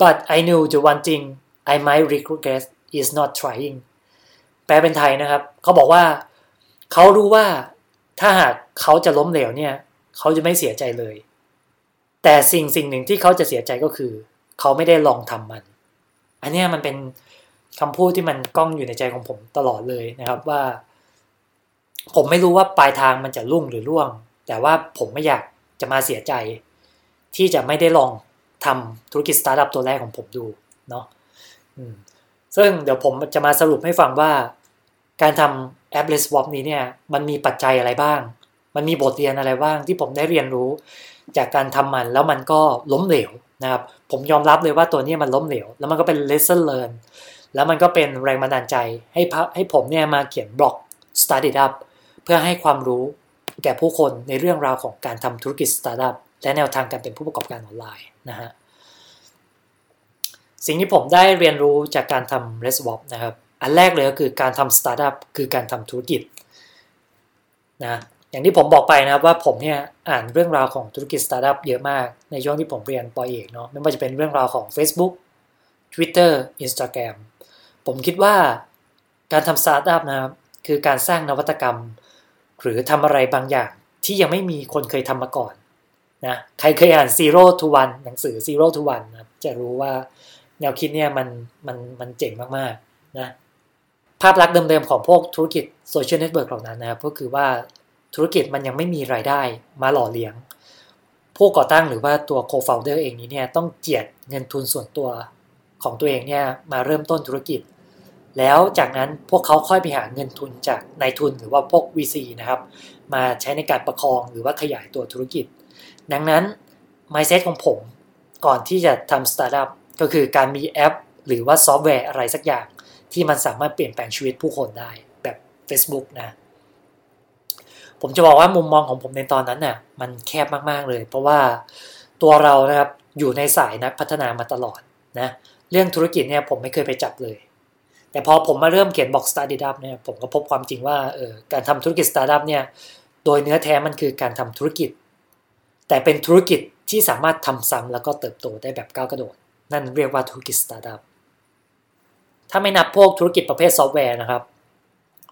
but I knew the one thing I might regret is not trying ลเป็นไทยนะครับเขาบอกว่าเขารู้ว่าถ้าหากเขาจะล้มเหลวเนี่ยเขาจะไม่เสียใจเลย แต่สิ่งสิ่งหนึ่งที่เขาจะเสียใจก็คือ เขาไม่ได้ลองทำมัน อันนี้มันเป็นคำพูดที่มันก้องอยู่ในใจของผมตลอดเลยนะครับว่า ผมไม่รู้ว่าปลายทางมันจะรุ่งหรือร่วง แต่ว่าผมไม่อยากจะมาเสียใจ ที่จะไม่ได้ลองทำธุรกิจสตาร์ทอัพตัวแรกของผมดูเนาะซึ่งเดี๋ยวผมจะมาสรุปให้ฟังว่า การทำแอป Leswap นี้เนี่ยมันมีปัจจัยอะไรบ้าง มันมีบทเรียนอะไรบ้างที่ผมได้เรียนรู้ จากการทำมันแล้วมันก็ล้มเหลวนะครับผมยอมรับเลยว่าตัวนี้มันล้มเหลว แล้วมันก็เป็น lesson learn แล้วมันก็เป็นแรงบันดาลใจให้ให้ผมเนี่ยมาเขียนบล็อก start it up เพื่อให้ความรู้แก่ผู้คนในเรื่องราวของการทำธุรกิจสตาร์ทอัพและแนวทางการเป็นผู้ประกอบการออนไลน์นะฮะสิ่งที่ผมได้เรียนรู้จากการทำ r e s w a p นะครับ อันแรกเลยก็คือการทำสตาร์ทอัพคือการทำธุรกิจนะอย่างที่ผมบอกไปนะครับว่าผมเนี่ยอ่านเรื่องราวของธุรกิจสตาร์ทอัพเยอะมากในช่วงที่ผมเรียนปอเอกเนาะไม่ว่าจะเป็นเรื่องราวของ Facebook Twitter Instagram ผมคิดว่าการทำสตาร์ทอัพนะครับคือการสร้างนวัตกรรม หรือทำอะไรบางอย่างที่ยังไม่มีคนเคยทำมาก่อนนะใครเคยอ่าน Zero to One หนังสือ Zero to One นะจะรู้ว่าแนวคิดเนี่ยมันมันมันเจ๋งมากๆนะ ภาพลักษณ์เดิมๆของพวกธุรกิจโซเชียลเน็ตเวิร์กเหล่านั้นนะครับก็คือว่าธุรกิจมันยังไม่มีรายได้มาหล่อเลี้ยง ผู้ก่อตั้งหรือว่าตัว co-founder เองนี้เนี่ยต้องเจียดเงินทุนส่วนตัวของตัวเองเนี่ยมาเริ่มต้นธุรกิจ แล้วจากนั้นพวกเขาค่อยไปหาเงินทุนจากนายทุนหรือว่าพวก VC นะครับ มาใช้ในการประคองหรือว่าขยายตัวธุรกิจ ดังนั้น mindset ของผมก่อนที่จะทำสตาร์ทอัพก็คือการมีแอป หรือว่าซอฟต์แวร์อะไรสักอย่าง ที่มันสามารถเปลี่ยนแปลงชีวิตผู้คนได้แบบ Facebook นะ ผมจะบอกว่ามุมมองของผมในตอนนั้นน่ะมันแคบมากๆเลย เพราะว่าตัวเรานะครับอยู่ในสายนักพัฒนามาตลอดนะเรื่องธุรกิจเนี่ยผมไม่เคยไปจับเลย แต่พอผมมาเริ่มเขียนบอก Startup เนี่ยผมก็พบความจริงว่าเออการทำธุรกิจ Startup เนี่ยโดยเนื้อแท้มันคือการทำธุรกิจ แต่เป็นธุรกิจที่สามารถทำซ้ำแล้วก็เติบโตได้แบบก้าวกระโดด นั่นเรียกว่าธุรกิจ Startup ถ้าไม่นับพวกธุรกิจประเภทซอฟต์แวร์นะครับ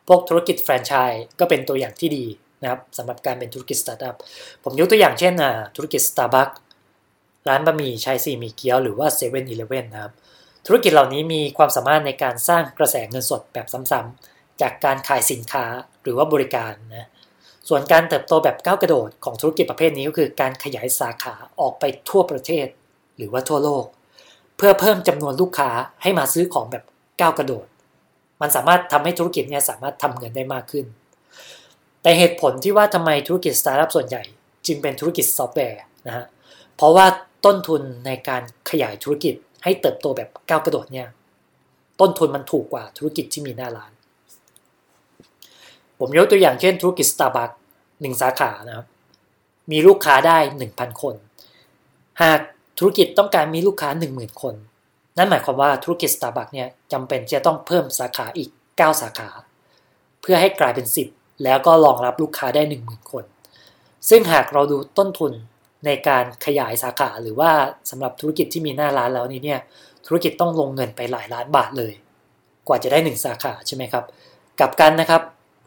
พวกธุรกิจแฟรนไชส์ก็เป็นตัวอย่างที่ดีนะครับสำหรับการเป็นธุรกิจสตาร์ทอัพ ผมยกตัวอย่างเช่นธุรกิจ Starbucks ร้านบะหมี่ชายสี่มีเกี๊ยวหรือว่า7 e เ e ่ e อนะครับ ธุรกิจเหล่านี้มีความสามารถในการสร้างกระแสเงินสดแบบซ้ำๆ จากการขายสินค้าหรือว่าบริการนะ ส่วนการเติบโตแบบก้าวกระโดดของธุรกิจประเภทนี้ก็คือการขยายสาขาออกไปทั่วประเทศ หรือว่าทั่วโลก เพื่อเพิ่มจำนวนลูกค้าให้มาซื้อของแบบ ก้าวกระโดด มันสามารถทำให้ธุรกิจเนี่ยสามารถทำเงินได้มากขึ้น แต่เหตุผลที่ว่าทำไมธุรกิจสตาร์ทอัพส่วนใหญ่ จึงเป็นธุรกิจซอฟต์แวร์นะฮะเพราะว่าต้นทุนในการขยายธุรกิจให้เติบโตแบบก้าวกระโดดเนี่ยต้นทุนมันถูกกว่าธุรกิจที่มีหน้าร้าน ผมยกตัวอย่างเช่นธุรกิจ Starbucks หนึ่งสาขานะครับมีลูกค้าได้ 1,000 คน หากธุรกิจต้องการมีลูกค้า 10,000 คน นั่นหมายความว่าธุรกิจ Starbucks เนี่ยจำเป็นจะต้องเพิ่มสาขาอีก 9 สาขา เพื่อให้กลายเป็น 10 แล้วก็รองรับลูกค้าได้ 10,000 คน ซึ่งหากเราดูต้นทุนในการขยายสาขาหรือว่าสำหรับธุรกิจที่มีหน้าร้านแล้วนี่เนี่ยธุรกิจต้องลงเงินไปหลายล้านบาทเลย กว่าจะได้หนึ่งสาขาใช่ไหมครับกลับกันนะครับ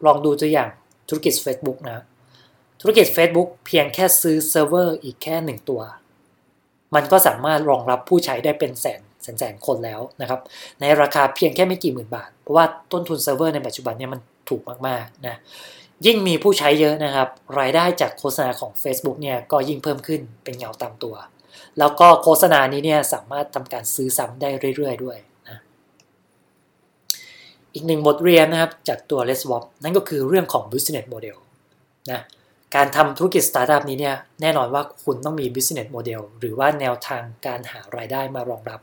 ลองดูตัวอย่างธุรกิจ Facebook นะธุรกิจ Facebook เพียงแค่ซื้อเซิร์ฟเวอร์อีกแค่หนึ่งตัว มันก็สามารถรองรับผู้ใช้ได้เป็นแสน แสนแสนคนแล้วนะครับ ในราคาเพียงแค่ไม่กี่หมื่นบาท เพราะว่าต้นทุนเซิร์ฟเวอร์ในปัจจุบันเนี่ยมันถูกมากๆนะยิ่งมีผู้ใช้เยอะนะครับ รายได้จากโฆษณาของ Facebook เนี่ยก็ยิ่งเพิ่มขึ้นเป็นเงาตามตัว แล้วก็โฆษณานี้เนี่ยสามารถทำการซื้อซ้ำได้เรื่อยๆด้วยนะอีกหนึ่งบทเรียนนะครับจากตัว l e s w a p นั่นก็คือเรื่องของ business model นะการทำธุรกิจสตาร์ทอัพนี้เนี่ยแน่นอนว่าคุณต้องมี business model หรือว่าแนวทางการหารายได้มารองรับ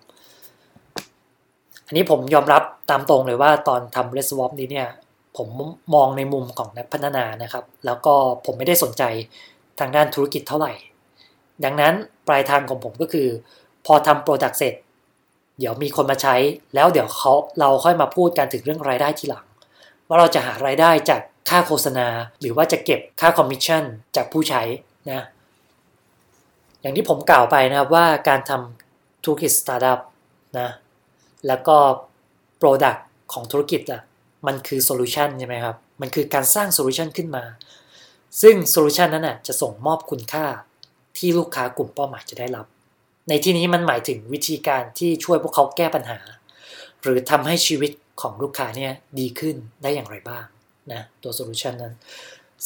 อันนี้ผมยอมรับตามตรงเลยว่าตอนทำ r e s w a p นี้เนี่ย ผมมองในมุมของนักพัฒนานะครับ แล้วก็ผมไม่ได้สนใจทางด้านธุรกิจเท่าไหร่ ดังนั้นปลายทางของผมก็คือ พอทำ product เสร็จ เดี๋ยวมีคนมาใช้ แล้วเดี๋ยวเขาเราค่อยมาพูดกันถึงเรื่องรายได้ทีหลัง ว่าเราจะหารายได้จากค่าโฆษณา หรือว่าจะเก็บค่าคอมมิชชั่นจากผู้ใช้นะอย่างที่ผมกล่าวไปนะครับว่าการทำธุรกิจสตาร์ทอัพนะ แล้วก็ product ของธุรกิจอะมันคือโซลูชันใช่ไหมครับ มันคือการสร้างโซลูชันขึ้นมา ซึ่งโซลูชันนั้นน่ะจะส่งมอบคุณค่าที่ลูกค้ากลุ่มเป้าหมายจะได้รับ ในที่นี้มันหมายถึงวิธีการที่ช่วยพวกเขาแก้ปัญหา หรือทำให้ชีวิตของลูกค้าเนี่ยดีขึ้นได้อย่างไรบ้างนะตัวโซลูชันนั้น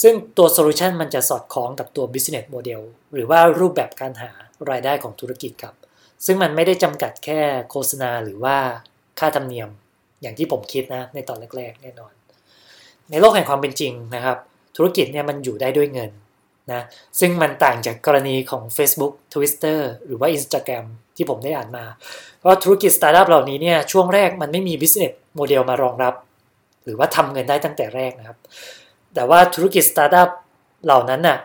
ซึ่งตัวโซลูชันมันจะสอดคล้องกับตัว business model หรือว่ารูปแบบการหารายได้ของธุรกิจครับ ซึ่งมันไม่ได้จำกัดแค่โฆษณาหรือว่าค่าธรรมเนียมอย่างที่ผมคิดนะในตอนแรกๆแน่นอน ในโลกแห่งความเป็นจริงนะครับ ธุรกิจเนี่ยมันอยู่ได้ด้วยเงินนะซึ่งมันต่างจากกรณีของ Facebook Twitter หรือว่า Instagram ที่ผมได้อ่านมา เพราะธุรกิจสตาร์ทอัพเหล่านี้เนี่ยช่วงแรกมันไม่มี business model มารองรับ หรือว่าทำเงินได้ตั้งแต่แรกนะครับ แต่ว่าธุรกิจสตาร์ทอัพเหล่านั้นน่ะ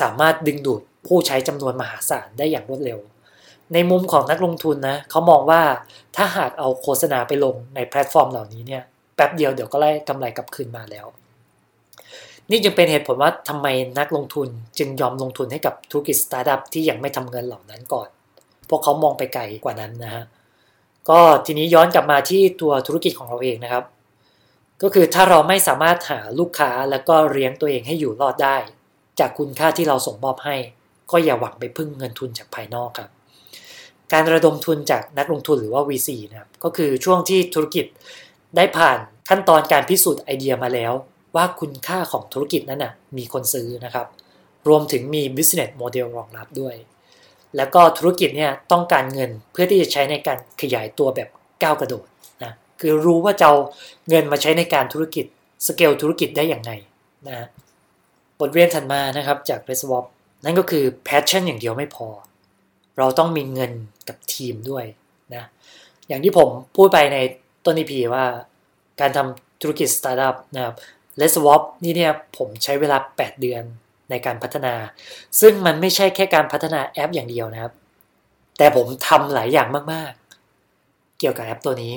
สามารถดึงดูดผู้ใช้จำนวนมหาศาลได้อย่างรวดเร็ว ในมุมของนักลงทุนนะเขามองว่าถ้าหากเอาโฆษณาไปลงในแพลตฟอร์มเหล่านี้เนี่ยแป๊บเดียวเดี๋ยวก็ได้กำไรกลับคืนมาแล้ว นี่จึงเป็นเหตุผลว่าทำไมนักลงทุนจึงยอมลงทุนให้กับธุรกิจสตาร์ทอัพที่ยังไม่ทำเงินเหล่านั้นก่อน พวกเขามองไปไกลกว่านั้นนะฮะก็ทีนี้ย้อนกลับมาที่ตัวธุรกิจของเราเองนะครับ ก็คือถ้าเราไม่สามารถหาลูกค้าแล้วก็เลี้ยงตัวเองให้อยู่รอดได้ จากคุณค่าที่เราส่งมอบให้ ก็อย่าหวังไปพึ่งเงินทุนจากภายนอกครับ การระดมทุนจากนักลงทุนหรือว่า VC นะครับก็คือช่วงที่ธุรกิจได้ผ่านขั้นตอนการพิสูจน์ไอเดียมาแล้ว ว่าคุณค่าของธุรกิจนั้นนะมีคนซื้อนะครับ รวมถึงมี business model รองรับด้วย แล้วก็ธุรกิจเนี่ยต้องการเงินเพื่อที่จะใช้ในการขยายตัวแบบก้าวกระโดดนะคือรู้ว่าจะเอาเงินมาใช้ในการธุรกิจสเกลธุรกิจได้อย่างไรนะบทเรียนถัดมานะครับจาก r e s w a p นั่นก็คือ passion อย่างเดียวไม่พอ เราต้องมีเงินกับทีมด้วยนะอย่างที่ผมพูดไปในต้น EP ว่าการทำธุรกิจสตาร์ทอัพนะครับ Let's Swap นี่เนี่ยผมใช้เวลา 8 เดือนในการพัฒนา ซึ่งมันไม่ใช่แค่การพัฒนาแอปอย่างเดียวนะครับ แต่ผมทำหลายอย่างมากๆ เกี่ยวกับแอปตัวนี้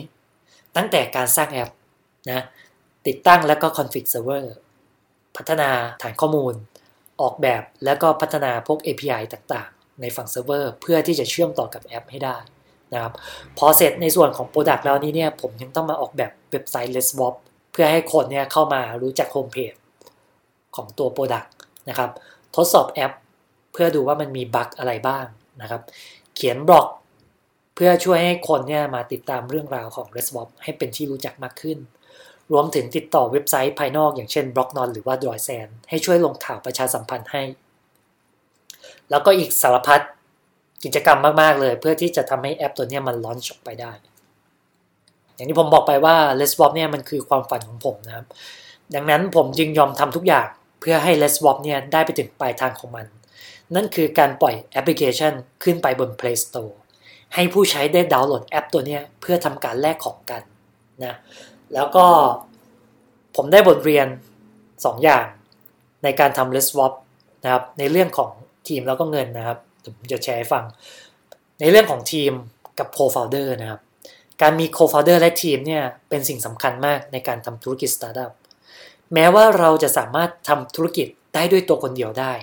ตั้งแต่การสร้างแอปนะติดตั้งแล้วก็ config เซิร์ฟเวอร์พัฒนาฐานข้อมูล ออกแบบแล้วก็พัฒนาพวก API ต่าง ในฝั่งเซิร์ฟเวอร์เพื่อที่จะเชื่อมต่อกับแอปให้ได้นะครับพอเสร็จในส่วนของ Product แล้วนี้เนี่ยผมยังต้องมาออกแบบเว็บไซต์ Let's Swap เพื่อให้คนเนี่ยเข้ามารู้จักโฮมเพจของตัว Product นะครับทดสอบแอป เพื่อดูว่ามันมีบั๊กอะไรบ้างนะครับ เขียนบล็อก เพื่อช่วยให้คนเนี่ยมาติดตามเรื่องราวของ r e s w a p ให้เป็นที่รู้จักมากขึ้น รวมถึงติดต่อเว็บไซต์ภายนอกอย่างเช่น b l o c k n o n หรือว่า d r o i s a n ให้ช่วยลงข่าวประชาสัมพันธ์ให้ แล้วก็อีกสารพัดกิจกรรมมาก ๆ เลย เพื่อที่จะทำให้แอปตัวนี้มันลอนช์ออกไปได้ อย่างที่ผมบอกไปว่า r e s w a p เนี่ยมันคือความฝันของผมนะครับ ดังนั้นผมจึงยอมทำทุกอย่างเพื่อให้ r e s w a p เนี่ยได้ไปถึงปลายทางของมัน นั่นคือการปล่อยแอปพลิเคชันขึ้นไปบน Play Store ให้ผู้ใช้ได้ดาวน์โหลดแอปตัวนี้เพื่อทำการแลกของกันนะแล้วก็ผมได้บทเรียน 2 อย่างในการทำ list swap นะครับในเรื่องของ ทีมแล้วก็เงินนะครับผมจะแชร์ให้ฟัง ในเรื่องของทีมกับ co-founder นะครับ การมี co-founder และทีมเนี่ยเป็นสิ่งสำคัญมากในการทำธุรกิจสตาร์ทอัพแม้ว่าเราจะสามารถทำธุรกิจได้ด้วยตัวคนเดียวได้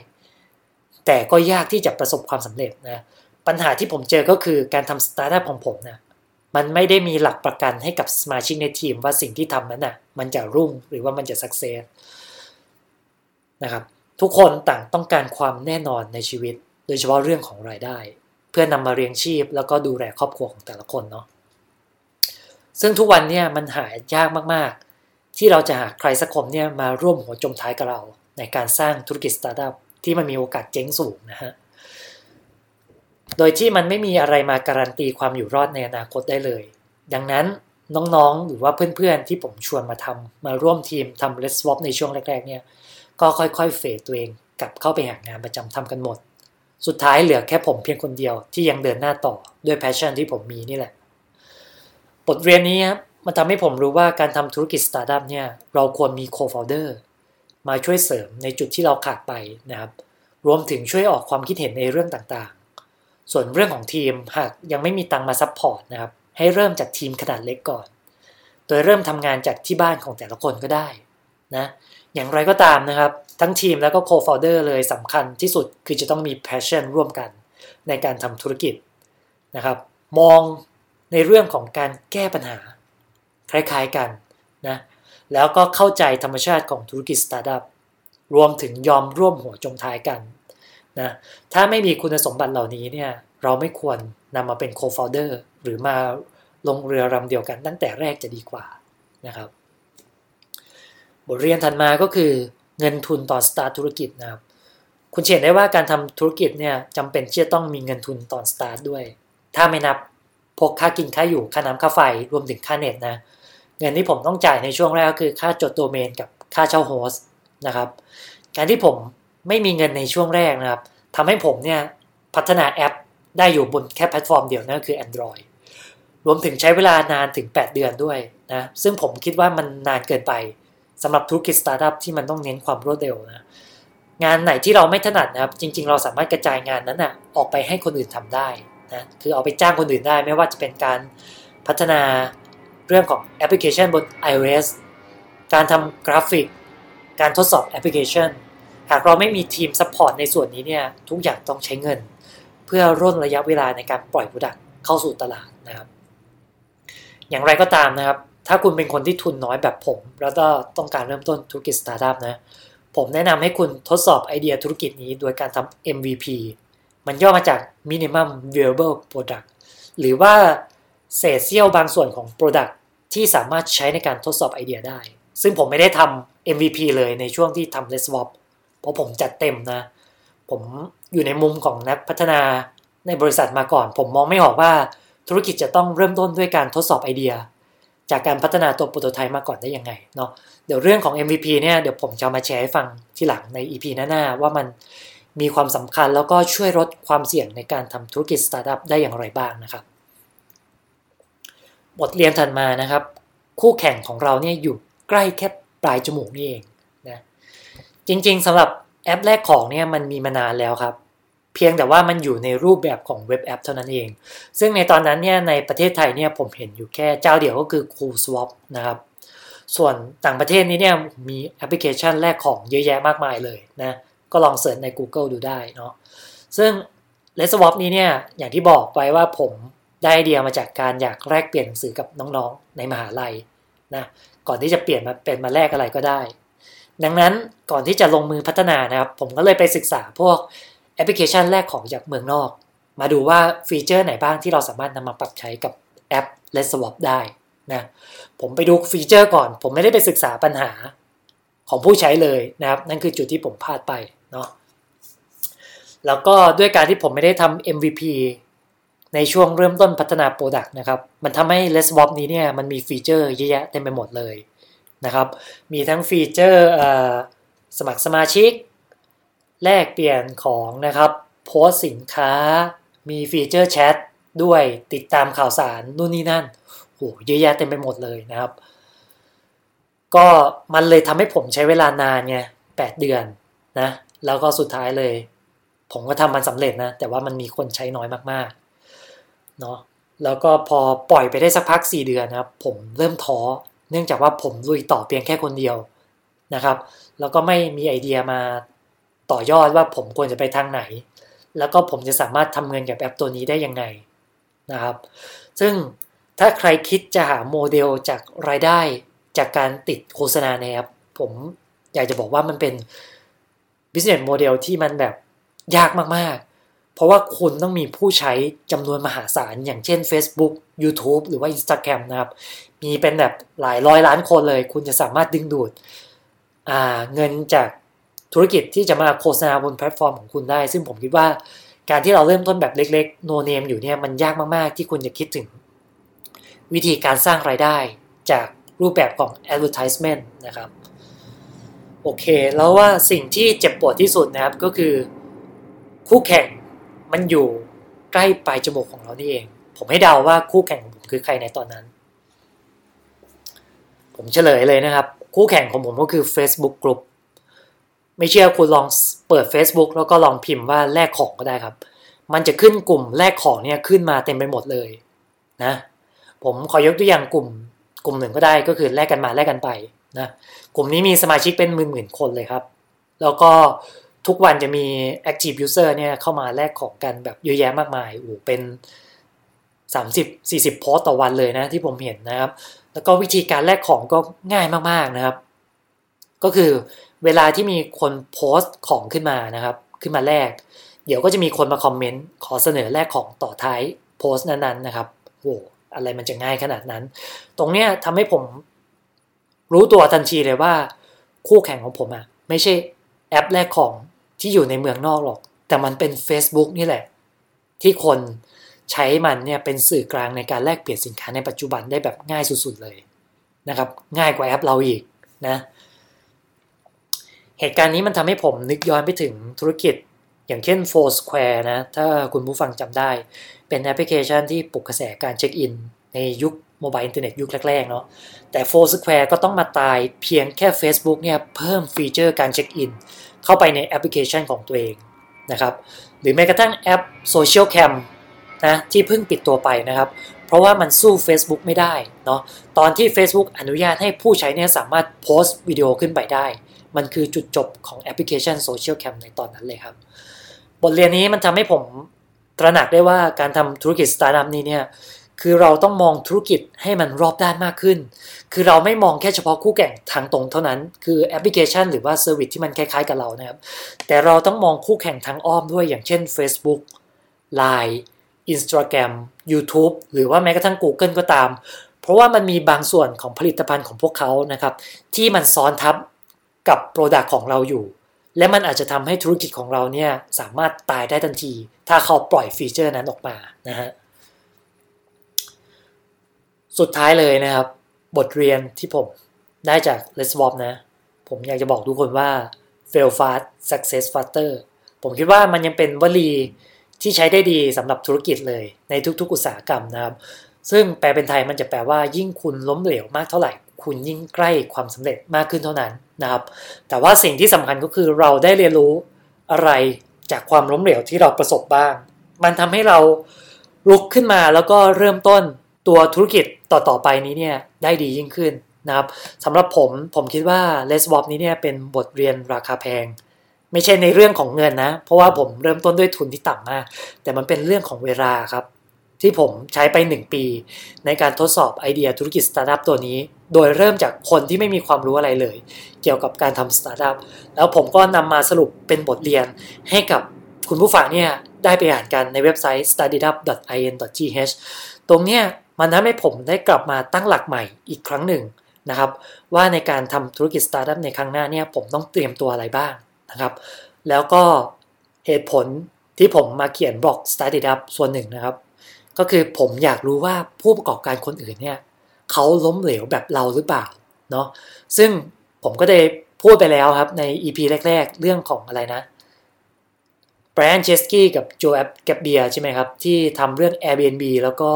แต่ก็ยากที่จะประสบความสำเร็จนะปัญหาที่ผมเจอก็คือการทำสตาร์ทอัพของผมนะมันไม่ได้มีหลักประกันให้กับสมาชิกในทีมว่าสิ่งที่ทำนั้นน่ะมันจะรุ่งหรือว่ามันจะ success นะครับ ทุกคนต่างต้องการความแน่นอนในชีวิต โดยเฉพาะเรื่องของรายได้ เพื่อนำมาเลี้ยงชีพ แล้วก็ดูแลครอบครัวของแต่ละคนเนาะซึ่งทุกวันเนี่ยมันหายากมากๆ ที่เราจะหาใครสักคนเนี่ยมาร่วมหัวจมท้ายกับเรา ในการสร้างธุรกิจสตาร์ทอัพที่มันมีโอกาสเจ๊งสูงนะฮะโดยที่มันไม่มีอะไรมาการันตีความอยู่รอดในอนาคตได้เลย ดังนั้นน้องๆ หรือว่าเพื่อนๆ ที่ผมชวนมาทำมาร่วมทีมทำ Let's Swap ในช่วงแรกๆ เนี่ย ก็ค่อยๆ fade ตัวเองกลับเข้าไปหางานประจำทำกันหมด สุดท้ายเหลือแค่ผมเพียงคนเดียวที่ยังเดินหน้าต่อด้วย passion ที่ผมมีนี่แหละ บทเรียนนี้ครับมันทำให้ผมรู้ว่าการทำธุรกิจสตาร์ทอัพเนี่ยเราควรมีโคฟ o เดอร์มาช่วยเสริมในจุดที่เราขาดไปนะครับรวมถึงช่วยออกความคิดเห็นในเรื่องต่างๆ ส่วนเรื่องของทีมหากยังไม่มีตังมา support นะครับให้เริ่มจากทีมขนาดเล็กก่อน โดยเริ่มทำงานจากที่บ้านของแต่ละคนก็ได้นะ อย่างไรก็ตามนะครับ ทั้งทีมแล้วก็โคฟอ o เดอร์เลยสำคัญที่สุดคือจะต้องมี passion ร่วมกันในการทำธุรกิจนะครับ มองในเรื่องของการแก้ปัญหา คล้ายๆกันนะแล้วก็เข้าใจธรรมชาติของธุรกิจสตาร์ทอัพรวมถึงยอมร่วมหัวจมท้ายกันนะถ้าไม่มีคุณสมบัติเหล่านี้เนี่ยเราไม่ควรนำมาเป็นโคฟอ u เดอร์หรือมาลงเรือลำเดียวกันตั้งแต่แรกจะดีกว่านะครับ บทเรียนถัดมาก็คือเงินทุนตอนสตาร์ทธุรกิจนะครับ คุณเห็นได้ว่าการทำธุรกิจเนี่ยจำเป็นที่จะต้องมีเงินทุนตอนสตาร์ทด้วย ถ้าไม่นับพวกค่ากินค่าอยู่ค่าน้ำค่าไฟรวมถึงค่าเน็ตนะ เงินที่ผมต้องจ่ายในช่วงแรกก็คือค่าจดโดเมนกับค่าเช่า host นะครับ การที่ผมไม่มีเงินในช่วงแรกนะครับทำให้ผมเนี่ยพัฒนาแอปได้อยู่บนแค่แพลตฟอร์มเดียวนั่นก็คือ Android รวมถึงใช้เวลานานถึง 8 เดือนด้วยนะ ซึ่งผมคิดว่ามันนานเกินไป สำหรับธุรกิจสตาร์ทอัพที่มันต้องเน้นความรวดเร็วนะงานไหนที่เราไม่ถนัดนะครับ จริง ๆ เราสามารถกระจายงานนั้นนะออกไปให้คนอื่นทำได้นะคือเอาไปจ้างคนอื่นได้ ไม่ว่าจะเป็นการพัฒนาเรื่องของแอปพลิเคชันบน iOS การทำกราฟิก การทดสอบแอปพลิเคชัน หากเราไม่มีทีม support ในส่วนนี้เนี่ยทุกอย่างต้องใช้เงิน เพื่อร่นระยะเวลาในการปล่อย Product เข้าสู่ตลาดนะครับ อย่างไรก็ตามนะครับ ถ้าคุณเป็นคนที่ทุนน้อยแบบผม แล้วก็ต้องการเริ่มต้นธุรกิจสตาร์ทอัพนะ ผมแนะนำให้คุณทดสอบไอเดียธุรกิจนี้โดยการทำ MVP มันย่อมาจาก Minimum Viable Product หรือว่าเศษเสี้ยวบางส่วนของ Product ที่สามารถใช้ในการทดสอบไอเดียได้ ซึ่งผมไม่ได้ทำ MVP เลยในช่วงที่ทำ Let's Swap เพราะผมจัดเต็มนะ ผมอยู่ในมุมของนักพัฒนาในบริษัทมาก่อน ผมมองไม่ออกว่าธุรกิจจะต้องเริ่มต้นด้วยการทดสอบไอเดีย จากการพัฒนาตัว prototype มาก่อนได้ยังไงเนาะเดี๋ยวเรื่องของ MVP เนี่ยเดี๋ยวผมจะมาแชร์ให้ฟังทีหลังใน EP หน้าๆว่ามันมีความสำคัญแล้วก็ช่วยลดความเสี่ยงในการทำธุรกิจสตาร์ทอัพได้อย่างไรบ้างนะครับ บทเรียนถัดมานะครับ คู่แข่งของเราเนี่ยอยู่ใกล้แค่ปลายจมูกนี่เองนะจริงๆสำหรับแอปแลกของเนี่ยมันมีมานานแล้วครับ เพียงแต่ว่ามันอยู่ในรูปแบบของเว็บแอปเท่านั้นเอง ซึ่งในตอนนั้นเนี่ยในประเทศไทยเนี่ยผมเห็นอยู่แค่เจ้าเดียวก็คือ CoolSwap นะครับ ส่วนต่างประเทศนี้เนี่ยมีแอปพลิเคชันแลกของเยอะแยะมากมายเลยนะ ก็ลอง search ใน Google ดูได้เนาะ ซึ่ง l e t s w a p นี้เนี่ยอย่างที่บอกไปว่าผมได้ไอเดียมาจากการอยากแลกเปลี่ยนหนังสือกับน้องๆในมหาลัยนะก่อนที่จะเปลี่ยนมาเป็นมาแลกอะไรก็ได้ ดังนั้นก่อนที่จะลงมือพัฒนานะครับ ผมก็เลยไปศึกษาพวก แอปพลิเคชันแลกของจากเมืองนอก มาดูว่าฟีเจอร์ไหนบ้างที่เราสามารถนำมาปรับใช้กับแอป Let's Swap ได้นะผมไปดูฟีเจอร์ก่อน ผมไม่ได้ไปศึกษาปัญหาของผู้ใช้เลยนะครับ นั่นคือจุดที่ผมพลาดไปเนาะแล้วก็ด้วยการที่ผมไม่ได้ทำ MVP ในช่วงเริ่มต้นพัฒนา product นะครับ มันทำให้ Let's Swap นี้เนี่ยมันมีฟีเจอร์เยอะแยะเต็มไปหมดเลยนะครับ มีทั้งฟีเจอร์สมัครสมาชิก แลกเปลี่ยนของนะครับโพสต์สินค้า มีฟีเจอร์แชทด้วยติดตามข่าวสารนู่นนี่นั่นโหเยอะแยะเต็มไปหมดเลยนะครับ ก็มันเลยทำให้ผมใช้เวลานานไงแปดเดือนนะ แล้วก็สุดท้ายเลย ผมก็ทำมันสำเร็จนะ แต่ว่ามันมีคนใช้น้อยมากๆเนาะแล้วก็พอปล่อยไปได้สักพัก 4 เดือนนะครับ ผมเริ่มท้อเนื่องจากว่าผมลุยต่อเพียงแค่คนเดียวนะครับ แล้วก็ไม่มีไอเดียมา ต่อยอดว่าผมควรจะไปทางไหน แล้วก็ผมจะสามารถทำเงินกับแอปตัวนี้ได้ยังไงนะครับ ซึ่งถ้าใครคิดจะหาโมเดลจากรายได้จากการติดโฆษณาในแอป ผมอยากจะบอกว่ามันเป็น business model ที่มันแบบยากมากๆ เพราะว่าคุณต้องมีผู้ใช้จำนวนมหาศาล อย่างเช่น Facebook YouTube หรือว่า Instagram นะครับ มีเป็นแบบหลายร้อยล้านคนเลย คุณจะสามารถดึงดูดเงินจาก ธุรกิจที่จะมาโฆษณาบนแพลตฟอร์มของคุณได้ ซึ่งผมคิดว่าการที่เราเริ่มต้นแบบเล็กๆ โนเนมอยู่เนี่ยมันยากมากๆ ที่คุณจะคิดถึง วิธีการสร้างรายได้จากรูปแบบของ advertisement นะครับ โอเค แล้วว่าสิ่งที่เจ็บปวดที่สุดนะครับก็คือคู่แข่งมันอยู่ใกล้ปลายจมูกของเรานี่เอง ผมให้เดาว่าคู่แข่งของผมคือใครในตอนนั้น ผมเฉลยเลยนะครับ คู่แข่งของผมก็คือ Facebook Group ไม่เชื่อคุณลองเปิด Facebook แล้วก็ลองพิมพ์ว่าแลกของก็ได้ครับ มันจะขึ้นกลุ่มแลกของเนี่ยขึ้นมาเต็มไปหมดเลยนะ ผมขอยกตัวอย่างกลุ่ม กลุ่มหนึ่งก็ได้ก็คือแลกกันมาแลกกันไปนะกลุ่มนี้มีสมาชิกเป็นหมื่นหมื่นคนเลยครับ แล้วก็ทุกวันจะมี active user เนี่ยเข้ามาแลกของกันแบบเยอะแยะมากมายโอ้เป็น 30-40โพสต่อวันเลยนะที่ผมเห็นนะครับ แล้วก็วิธีการแลกของก็ง่ายมากๆนะครับ ก็คือ เวลาที่มีคนโพสต์ของขึ้นมานะครับ ขึ้นมาแลกเดี๋ยวก็จะมีคนมาคอมเมนต์ขอเสนอแลกของต่อท้ายโพสต์นั้นๆนะครับโว้อะไรมันจะง่ายขนาดนั้น ตรงเนี้ยทำให้ผมรู้ตัวทันทีเลยว่า คู่แข่งของผมอะไม่ใช่แอปแลกของที่อยู่ในเมืองนอกหรอก แต่มันเป็น Facebook นี่แหละ ที่คนใช้มันเนี่ยเป็นสื่อกลางในการแลกเปลี่ยนสินค้าในปัจจุบันได้แบบง่ายสุดๆเลยนะครับ ง่ายกว่าแอปเราอีกนะ เหตุการณ์นี้มันทำให้ผมนึกย้อนไปถึงธุรกิจ อย่างเช่น Foursquare นะ ถ้าคุณผู้ฟังจำได้ เป็นแอปพลิเคชันที่ปลุกกระแสการเช็คอิน ในยุคโมบายอินเทอร์เน็ตยุคแรกๆเนาะแต่ Foursquare ก็ต้องมาตายเพียงแค่ Facebook เนี่ยเพิ่มฟีเจอร์การเช็คอิน เข้าไปในแอปพลิเคชันของตัวเองนะครับหรือแม้กระทั่งแอป Socialcam นะที่เพิ่งปิดตัวไปนะครับ เพราะว่ามันสู้ Facebook ไม่ได้เนาะตอนที่ Facebook อนุญาตให้ผู้ใช้เนี่ยสามารถโพสต์วิดีโอขึ้นไปได้ มันคือจุดจบของแอปพลิเคชัน Socialcam ในตอนนั้นเลยครับ บทเรียนนี้มันทำให้ผมตระหนักได้ว่าการทำธุรกิจสตาร์ทอัพนี้เนี่ยคือเราต้องมองธุรกิจให้มันรอบด้านมากขึ้น คือเราไม่มองแค่เฉพาะคู่แข่งทางตรงเท่านั้น คือแอปพลิเคชันหรือว่า service ที่มันคล้ายๆกับเรานะครับ แต่เราต้องมองคู่แข่งทางอ้อมด้วยอย่างเช่น Facebook Line Instagram YouTube หรือว่าแม้กระทั่ง Google ก็ตาม เพราะว่ามันมีบางส่วนของผลิตภัณฑ์ของพวกเขานะครับ ที่มันซ้อนทับ กับ product ของเราอยู่ และมันอาจจะทำให้ธุรกิจของเราเนี่ยสามารถตายได้ทันที ถ้าเขาปล่อยฟีเจอร์นั้นออกมานะฮะสุดท้ายเลยนะครับ บทเรียนที่ผมได้จาก Let's Swap นะ ผมอยากจะบอกทุกคนว่า fail fast success faster ผมคิดว่ามันยังเป็นวลีที่ใช้ได้ดีสำหรับธุรกิจเลยในทุกๆ อุตสาหกรรมนะครับ ซึ่งแปลเป็นไทยมันจะแปลว่ายิ่งคุณล้มเหลวมากเท่าไหร่ คุณยิ่งใกล้ความสำเร็จมากขึ้นเท่านั้น นะครับ แต่ว่าสิ่งที่สำคัญก็คือเราได้เรียนรู้อะไรจากความล้มเหลวที่เราประสบบ้าง มันทำให้เราลุกขึ้นมาแล้วก็เริ่มต้นตัวธุรกิจต่อๆไปนี้เนี่ยได้ดียิ่งขึ้นนะครับสำหรับผมผมคิดว่า l e s s w a p นี้เนี่ยเป็นบทเรียนราคาแพง ไม่ใช่ในเรื่องของเงินนะ เพราะว่าผมเริ่มต้นด้วยทุนที่ต่ำมาก แต่มันเป็นเรื่องของเวลาครับ ที่ผมใช้ไป 1 ปี ในการทดสอบไอเดียธุรกิจสตาร์ทอัพตัวนี้ โดยเริ่มจากคนที่ไม่มีความรู้อะไรเลย เกี่ยวกับการทำสตาร์ทอัพแล้วผมก็นำมาสรุปเป็นบทเรียนให้กับคุณผู้ฟังเนี่ยได้ไปอ่านกันในเว็บไซต์ studyup.in.th ตรงเนี้ยมันทำให้ผมได้กลับมาตั้งหลักใหม่อีกครั้งหนึ่งนะครับว่าในการทำธุรกิจสตาร์ทอัพในครั้งหน้าเนี่ยผมต้องเตรียมตัวอะไรบ้างนะครับ แล้วก็เหตุผลที่ผมมาเขียนบล็อก Startup ส่วนหนึ่งนะครับ ก็คือผมอยากรู้ว่าผู้ประกอบการคนอื่นเนี่ยเขาล้มเหลวแบบเราหรือเปล่าเนาะซึ่งผมก็ได้พูดไปแล้วครับใน EP แรก ๆ เรื่องของอะไรนะBrian Chesky กับ Joe Gebbia ใช่ไหมครับ ที่ทำเรื่อง Airbnb แล้วก็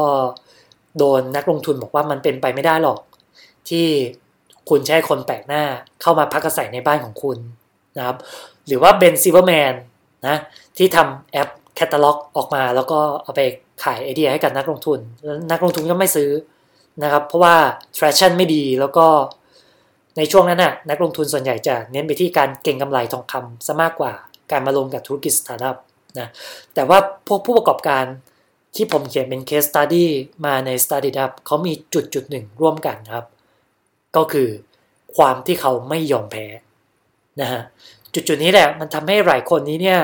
โดนนักลงทุนบอกว่ามันเป็นไปไม่ได้หรอก ที่คุณใช้คนแปลกหน้าเข้ามาพักอาศัยในบ้านของคุณนะครับ หรือว่า Ben Silbermann นะที่ทำแอป แคตตาล็อกออกมาแล้วก็เอาไปขายไอเดียให้กับนักลงทุน แล้วนักลงทุนก็ไม่ซื้อนะครับ เพราะว่า traction ไม่ดีแล้วก็ในช่วงนั้นน่ะนักลงทุนส่วนใหญ่จะเน้นไปที่การเก็งกำไรทองคำซะมากกว่าการมาลงกับธุรกิจสตาร์ทอัพนะแต่ว่าพวกผู้ประกอบการที่ผมเขียนเป็น case study มาใน study up เขามีจุดจุดหนึ่งร่วมกันครับ ก็คือความที่เขาไม่ยอมแพ้นะฮะจุดจุดนี้แหละมันทำให้หลายคนนี้เนี่ย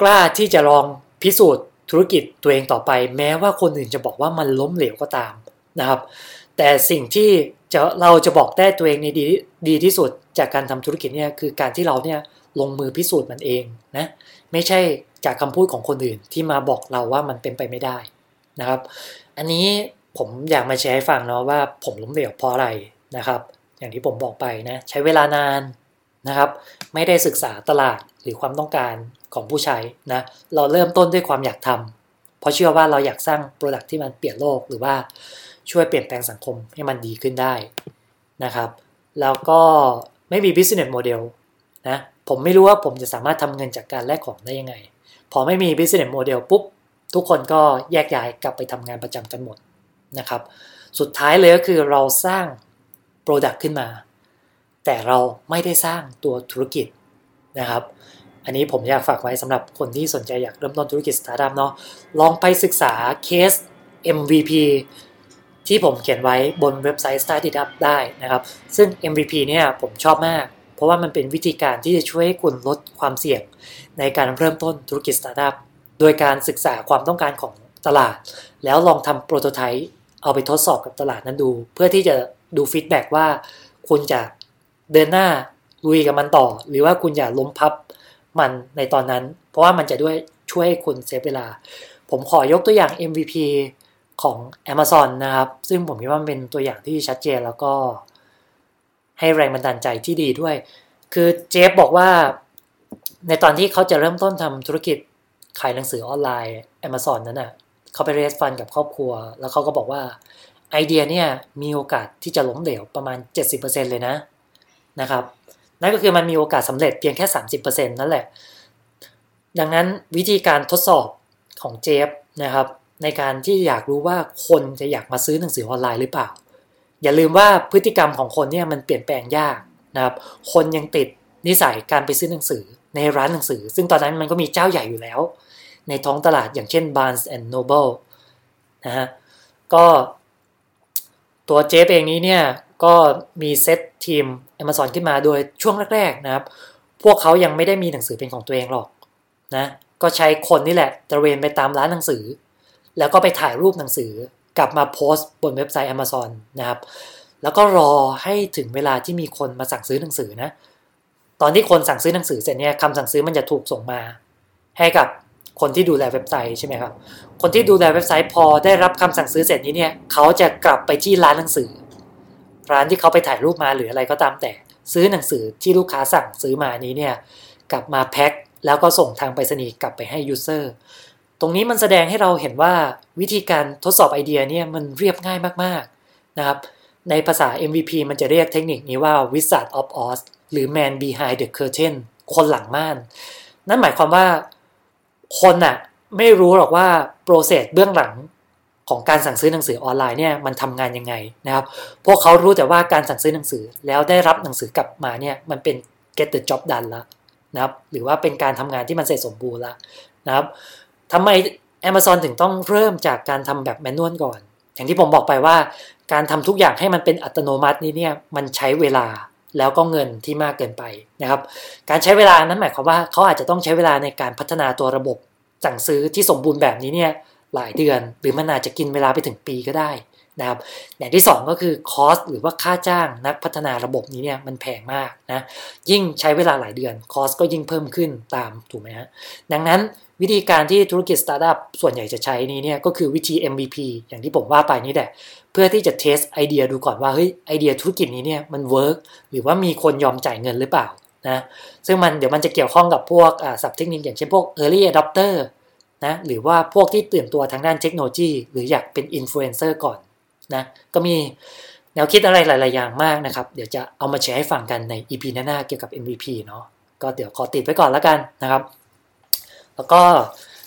กล้าที่จะลองพิสูจน์ธุรกิจตัวเองต่อไป แม้ว่าคนอื่นจะบอกว่ามันล้มเหลวก็ตามนะครับ แต่สิ่งที่จะเราจะบอกได้ตัวเองในดีดีที่สุดจากการทำธุรกิจเนี่ยคือการที่เราเนี่ยลงมือพิสูจน์มันเองนะไม่ใช่จากคำพูดของคนอื่นที่มาบอกเราว่ามันเป็นไปไม่ได้นะครับ อันนี้ผมอยากมาแชร์ให้ฟังเนาะว่าผมล้มเหลวเพราะอะไรนะครับ อย่างที่ผมบอกไปนะใช้เวลานานนะครับ ไม่ได้ศึกษาตลาดหรือความต้องการ ของผู้ใช้นะเราเริ่มต้นด้วยความอยากทำเพราะเชื่อว่าเราอยากสร้างโปรดักที่มันเปลี่ยนโลกหรือว่าช่วยเปลี่ยนแปลงสังคมให้มันดีขึ้นได้นะครับ แล้วก็ไม่มี business model นะผมไม่รู้ว่าผมจะสามารถทำเงินจากการแลกของได้ยังไง พอไม่มี business model ปุ๊บ ทุกคนก็แยกย้ายกลับไปทำงานประจำกันหมดนะครับ สุดท้ายเลยก็คือเราสร้าง Product ขึ้นมา แต่เราไม่ได้สร้างตัวธุรกิจนะครับ อันนี้ผมอยากฝากไว้สำหรับคนที่สนใจอยากเริ่มต้นธุรกิจสตาร์ทอัพเนาะลองไปศึกษาเคส MVP ที่ผมเขียนไว้บนเว็บไซต์ Startup ได้นะครับ ซึ่ง MVP เนี่ยผมชอบมาก เพราะว่ามันเป็นวิธีการที่จะช่วยให้คุณลดความเสี่ยง ในการเริ่มต้นธุรกิจสตาร์ทอัพโดยการศึกษาความต้องการของตลาด แล้วลองทำ prototype เอาไปทดสอบกับตลาดนั้นดู เพื่อที่จะดู feedback ว่า คุณจะเดินหน้าลุยกับมันต่อ หรือว่าคุณอย่าล้มพับ มันในตอนนั้น เพราะว่ามันจะด้วยช่วยให้คุณเซฟเวลา ผมขอยกตัวอย่าง MVP ของ Amazon นะครับ ซึ่งผมคิดว่ามันเป็นตัวอย่างที่ชัดเจนแล้วก็ให้แรงบันดาลใจที่ดีด้วย คือเจฟบอกว่าในตอนที่เขาจะเริ่มต้นทำธุรกิจขายหนังสือออนไลน์ Amazon นั้นนะ่ะเขาไปเรสฟันกับครอบครัว แล้วเขาก็บอกว่าไอเดียเนี่ยมีโอกาสที่จะล้มเหลวประมาณ 70%เลยนะนะครับ นั่นก็คือมันมีโอกาสสำเร็จเพียงแค่ 30%นั่นแหละ ดังนั้นวิธีการทดสอบของเจฟนะครับ ในการที่อยากรู้ว่าคนจะอยากมาซื้อหนังสือออนไลน์หรือเปล่า อย่าลืมว่าพฤติกรรมของคนเนี่ยมันเปลี่ยนแปลงยากนะครับ คนยังติดนิสัยการไปซื้อหนังสือในร้านหนังสือ ซึ่งตอนนั้นมันก็มีเจ้าใหญ่อยู่แล้ว ในท้องตลาดอย่างเช่น Barnes and Noble นะฮะก็ตัวเจฟเองนี้เนี่ย ก็มีเซตทีม Amazon ขึ้นมาโดยช่วงแรกๆนะครับ พวกเขายังไม่ได้มีหนังสือเป็นของตัวเองหรอกนะก็ใช้คนนี่แหละตระเวนไปตามร้านหนังสือ แล้วก็ไปถ่ายรูปหนังสือกลับมาโพสต์บนเว็บไซต์ Amazon นะครับ แล้วก็รอให้ถึงเวลาที่มีคนมาสั่งซื้อหนังสือนะ ตอนที่คนสั่งซื้อหนังสือเสร็จเนี่ยคำสั่งซื้อมันจะถูกส่งมา ให้กับคนที่ดูแลเว็บไซต์ใช่ไหมครับ คนที่ดูแลเว็บไซต์พอได้รับคำสั่งซื้อเสร็จนี้เนี่ยเขาจะกลับไปที่ร้านหนังสือ ร้านที่เขาไปถ่ายรูปมาหรืออะไรก็ตามแต่ ซื้อหนังสือที่ลูกค้าสั่งซื้อมานี้เนี่ยกลับมาแพ็คแล้วก็ส่งทางไปรษณีย์กลับไปให้ user ตรงนี้มันแสดงให้เราเห็นว่าวิธีการทดสอบไอเดียเนี่ยมันเรียบง่ายมากๆนะครับในภาษา MVP มันจะเรียกเทคนิคนี้ว่า Wizard of Oz หรือ Man Behind the Curtain คนหลังม่าน นั่นหมายความว่าคนอะไม่รู้หรอกว่าโปรเซสเบื้องหลัง ของการสั่งซื้อหนังสือออนไลน์เนี่ยมันทำงานยังไงนะครับ พวกเขารู้แต่ว่าการสั่งซื้อหนังสือแล้วได้รับหนังสือกลับมาเนี่ยมันเป็น get the job done แล้วนะครับ หรือว่าเป็นการทำงานที่มันเสร็จสมบูรณ์แล้วนะครับทำไม Amazon ถึงต้องเริ่มจากการทำแบบแมนนวลก่อน อย่างที่ผมบอกไปว่า การทำทุกอย่างให้มันเป็นอัตโนมัตินี้เนี่ยมันใช้เวลาแล้วก็เงินที่มากเกินไปนะครับ การใช้เวลานั้นหมายความว่าเขาอาจจะต้องใช้เวลาในการพัฒนาตัวระบบสั่งซื้อที่สมบูรณ์แบบนี้เนี่ย หลายเดือน หรือมันอาจจะกินเวลาไปถึงปีก็ได้นะครับอย่างที่ 2 ก็คือ cost หรือว่าค่าจ้างนักพัฒนาระบบนี้เนี่ยมันแพงมากนะยิ่งใช้เวลาหลายเดือน cost ก็ยิ่งเพิ่มขึ้นตามถูกไหมฮะดังนั้นวิธีการที่ธุรกิจสตาร์ทอัพส่วนใหญ่จะใช้นี้เนี่ยก็คือวิธี MVP อย่างที่ผมว่าไปนี่แหละ เพื่อที่จะ test ไอเดียดูก่อนว่าเฮ้ยไอเดียธุรกิจนี้เนี่ยมันเวิร์กหรือว่ามีคนยอมจ่ายเงินหรือเปล่านะซึ่งมันเดี๋ยวมันจะเกี่ยวข้องกับพวกศัพท์เทคนิคอย่างเช่นพวก early adopter นะหรือว่าพวกที่ตื่นตัวทางด้านเทคโนโลยี หรืออยากเป็นอินฟลูเอนเซอร์ก่อนนะก็มีแนวคิดอะไรหลาย ๆ อย่างมากนะครับ เดี๋ยวจะเอามาแชร์ให้ฟังกันใน EP หน้าๆเกี่ยวกับ MVP เนาะก็เดี๋ยวขอติดไว้ก่อนแล้วกันนะครับ แล้วก็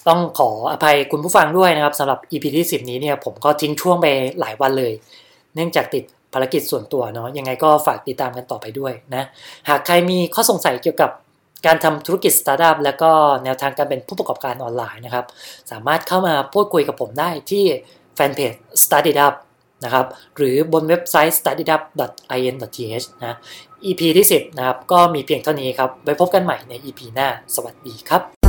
ต้องขออภัยคุณผู้ฟังด้วยนะครับสำหรับ EP ที่ 10 นี้เนี่ยผมก็ทิ้งช่วงไปหลายวันเลย เนื่องจากติดภารกิจส่วนตัวเนาะยังไงก็ฝากติดตามกันต่อไปด้วยนะ หากใครมีข้อสงสัยเกี่ยวกับ การทำธุรกิจสตาร์ทอัพแล้วก็แนวทางการเป็นผู้ประกอบการออนไลน์นะครับ สามารถเข้ามาพูดคุยกับผมได้ที่แฟนเพจ Start It Up นะครับ หรือบนเว็บไซต์ startup.in.th นะ EP ที่ 10 นะครับ ก็มีเพียงเท่านี้ครับ ไว้พบกันใหม่ใน EP หน้า สวัสดีครับ